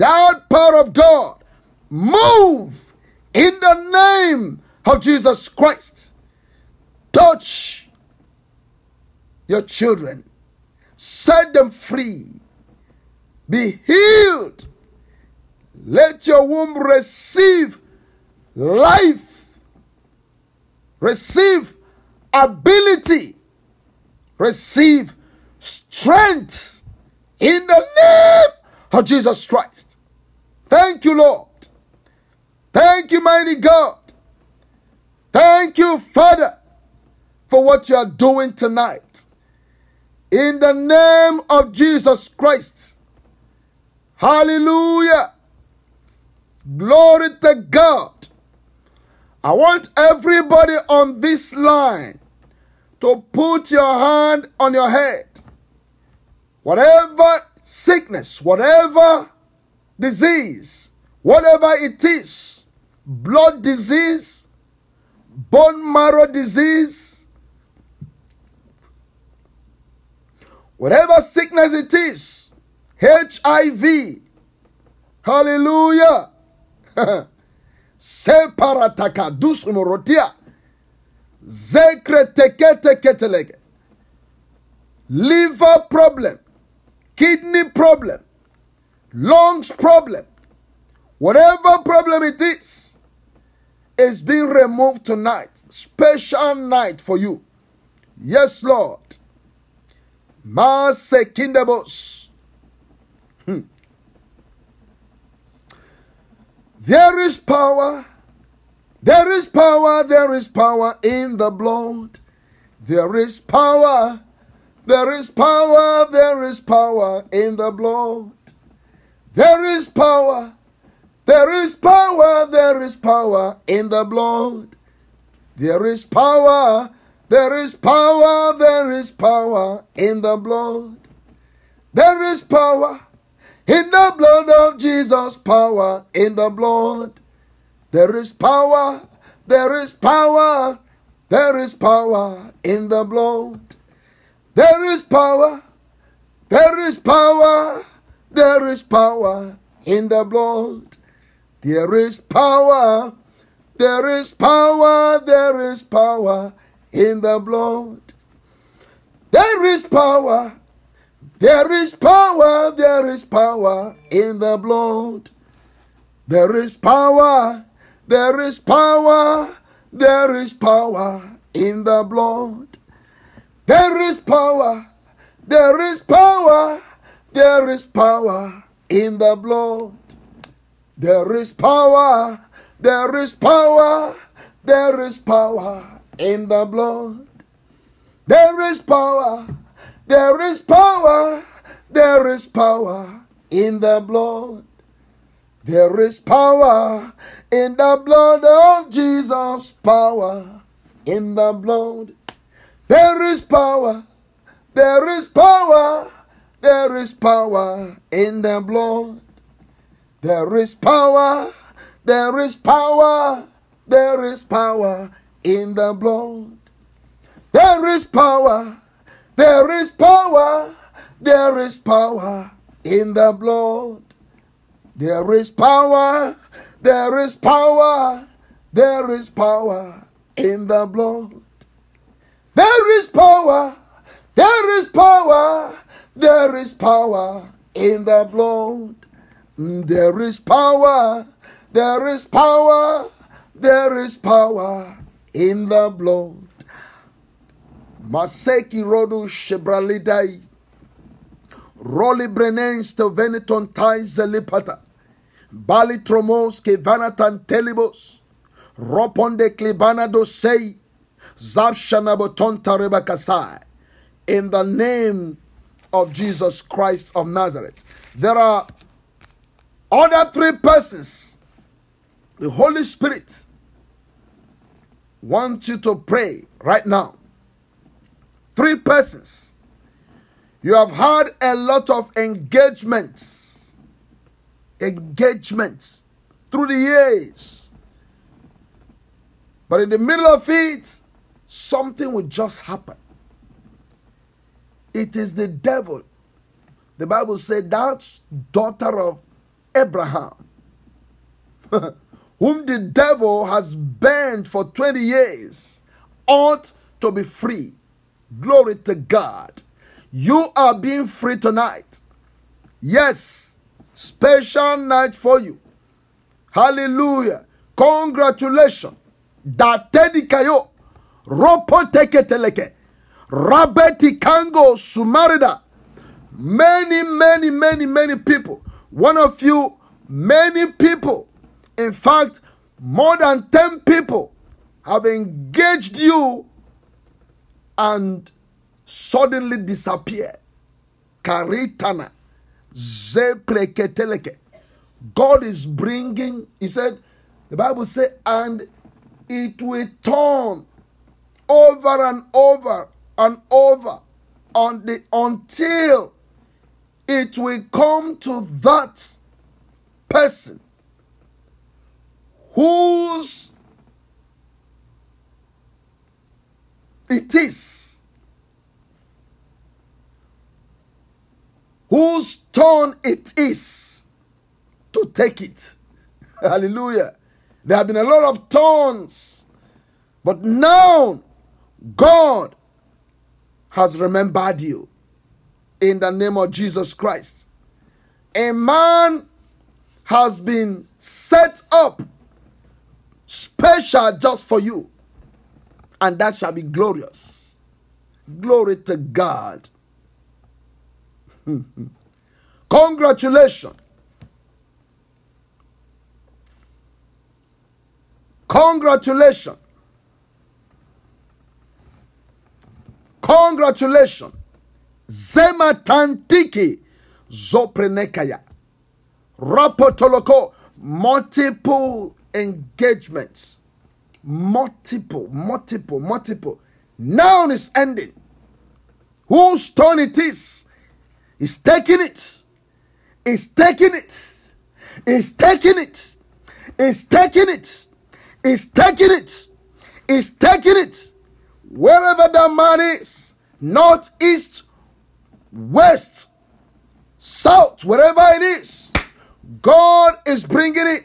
That power of God move in the name of Jesus Christ. Touch your children. Set them free. Be healed. Let your womb receive life. Receive ability. Receive strength in the name of Jesus Christ. Thank you, Lord. Thank you, mighty God. Thank you, Father, for what you are doing tonight. In the name of Jesus Christ. Hallelujah. Glory to God. I want everybody on this line to put your hand on your head whatever sickness, whatever disease, whatever it is, blood disease, bone marrow disease, whatever sickness it is, HIV, hallelujah, separataka dusumorotia, zekre tekete ketelege, liver problem, kidney problem, lungs problem, whatever problem it is, is being removed tonight. Special night for you. Yes, Lord. Mase kindabos. Hmm. There is power. There is power. There is power in the blood. There is power there is power, there is power in the blood. There is power, there is power, there is power in the blood. There is power, there is power, there is power in the blood. There is power in the blood of Jesus, power in the blood. There is power, there is power, there is power in the blood. There is power. There is power. There is power in the blood. There is power. There is power. There is power in the blood. There is power. There is power. There is power in the blood. There is power. There is power. There is power in the blood. There is power. There is power, there is power in the blood. There is power, there is power, there is power in the blood. There is power, there is power, there is power in the blood. There is power in the blood of Jesus, power in the blood. There is power, there is power, there is power in the blood. There is power, there is power, there is power in the blood. There is power, there is power, there is power in the blood. There is power, there is power, there is power in the blood. There is power, there is power, there is power in the blood. Mm, there is power, there is power, there is power in the blood. Maseki rodu shebralidai. Roli brenens to veniton tai zelipata. Bali tromos vanatan telibos. Roponde klibana dosei. Zavshanaboton tarebakasai. In the name of Jesus Christ of Nazareth. There are other three persons. The Holy Spirit wants you to pray right now. Three persons. You have had a lot of engagements. Engagements through the years. But in the middle of it, something will just happen. It is the devil. The Bible said that daughter of Abraham, whom the devil has burned for 20 years, ought to be free. Glory to God. You are being free tonight. Yes, special night for you. Hallelujah. Congratulations. Datedi kayo. Ropo teke teleke. Rabeti kango sumarida. Many, many, many, many people. One of you, many people. In fact, more than 10 people have engaged you and suddenly disappear. Karitana. Zepreketeleke. God is bringing, he said, the Bible said, and it will turn over and over and over on the, until it will come to that person whose it is, whose turn it is to take it. Hallelujah. There have been a lot of turns, but now God has remembered you in the name of Jesus Christ. A man has been set up special just for you, and that shall be glorious. Glory to God. Congratulations. Congratulations. Congratulations. Zematantiki Zoprenekaya. Rapotoloko. Multiple engagements. Multiple, multiple, multiple. Now is ending. Whose turn it is? Is taking it. Is taking it. Is taking it. Is taking it. Is taking it. Is taking it. Wherever that man is, north, east, west, south, wherever it is, God is bringing it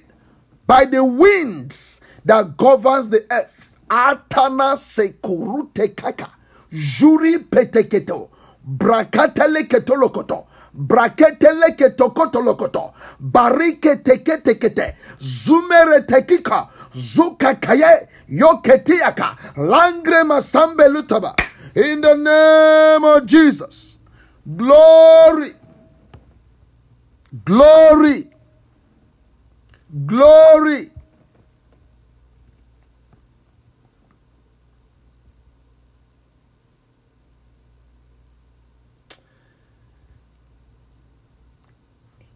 by the winds that governs the earth. Atana sekurute kaka, juri peteketo, brakatele ketolokoto, braketele ketokotolokoto, barike teketekete, zumere tekika, zukakaye, yoketiaka, langre masambe lutaba. In the name of Jesus, Glory. Glory. Glory.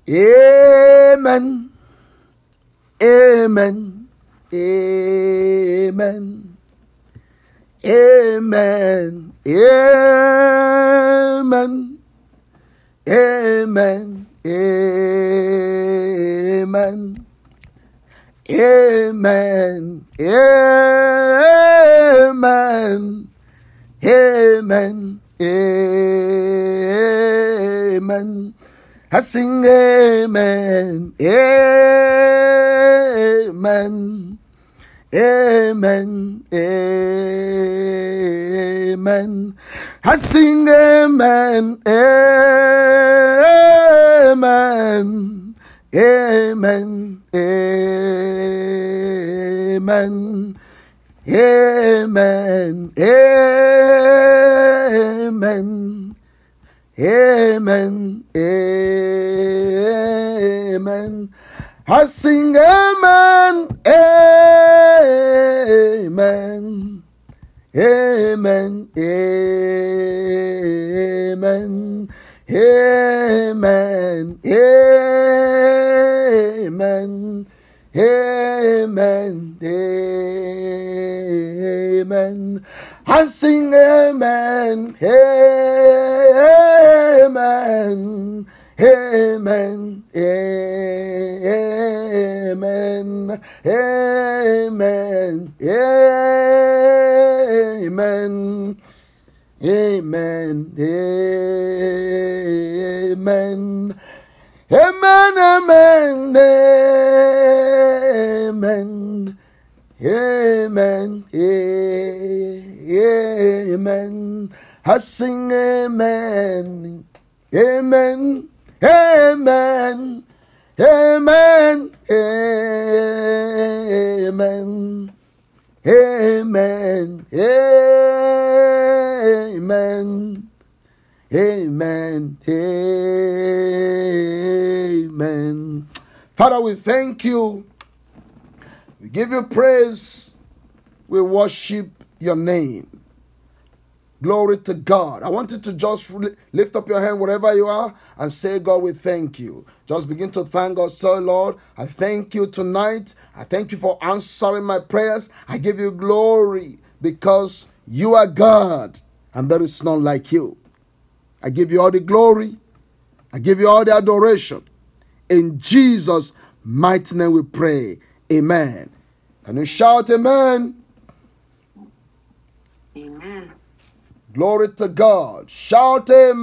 Amen. Amen. Amen. Amen. Amen. Amen. Amen. Amen. Amen. Amen. Amen. I sing amen. Amen. Amen. Amen. I sing amen. Amen. Amen. Amen. Amen. Amen. Amen. Amen. I sing amen. Amen. Amen. Amen. Amen. Amen. Amen. Amen. I sing amen. Amen. Amen. Amen. Amen. Amen. Amen. Amen. Amen. Amen. Amen. Amen. Amen. I sing amen. Amen. Amen. Amen. Amen. Amen. Amen. Amen. Amen. Father, we thank you. We give you praise. We worship your name. Glory to God. I want you to just lift up your hand wherever you are and say, God, we thank you. Just begin to thank God. So, Lord, I thank you tonight. I thank you for answering my prayers. I give you glory because you are God and there is none like you. I give you all the glory. I give you all the adoration. In Jesus' mighty name we pray. Amen. Can you shout amen? Amen. Glory to God. Shout amen.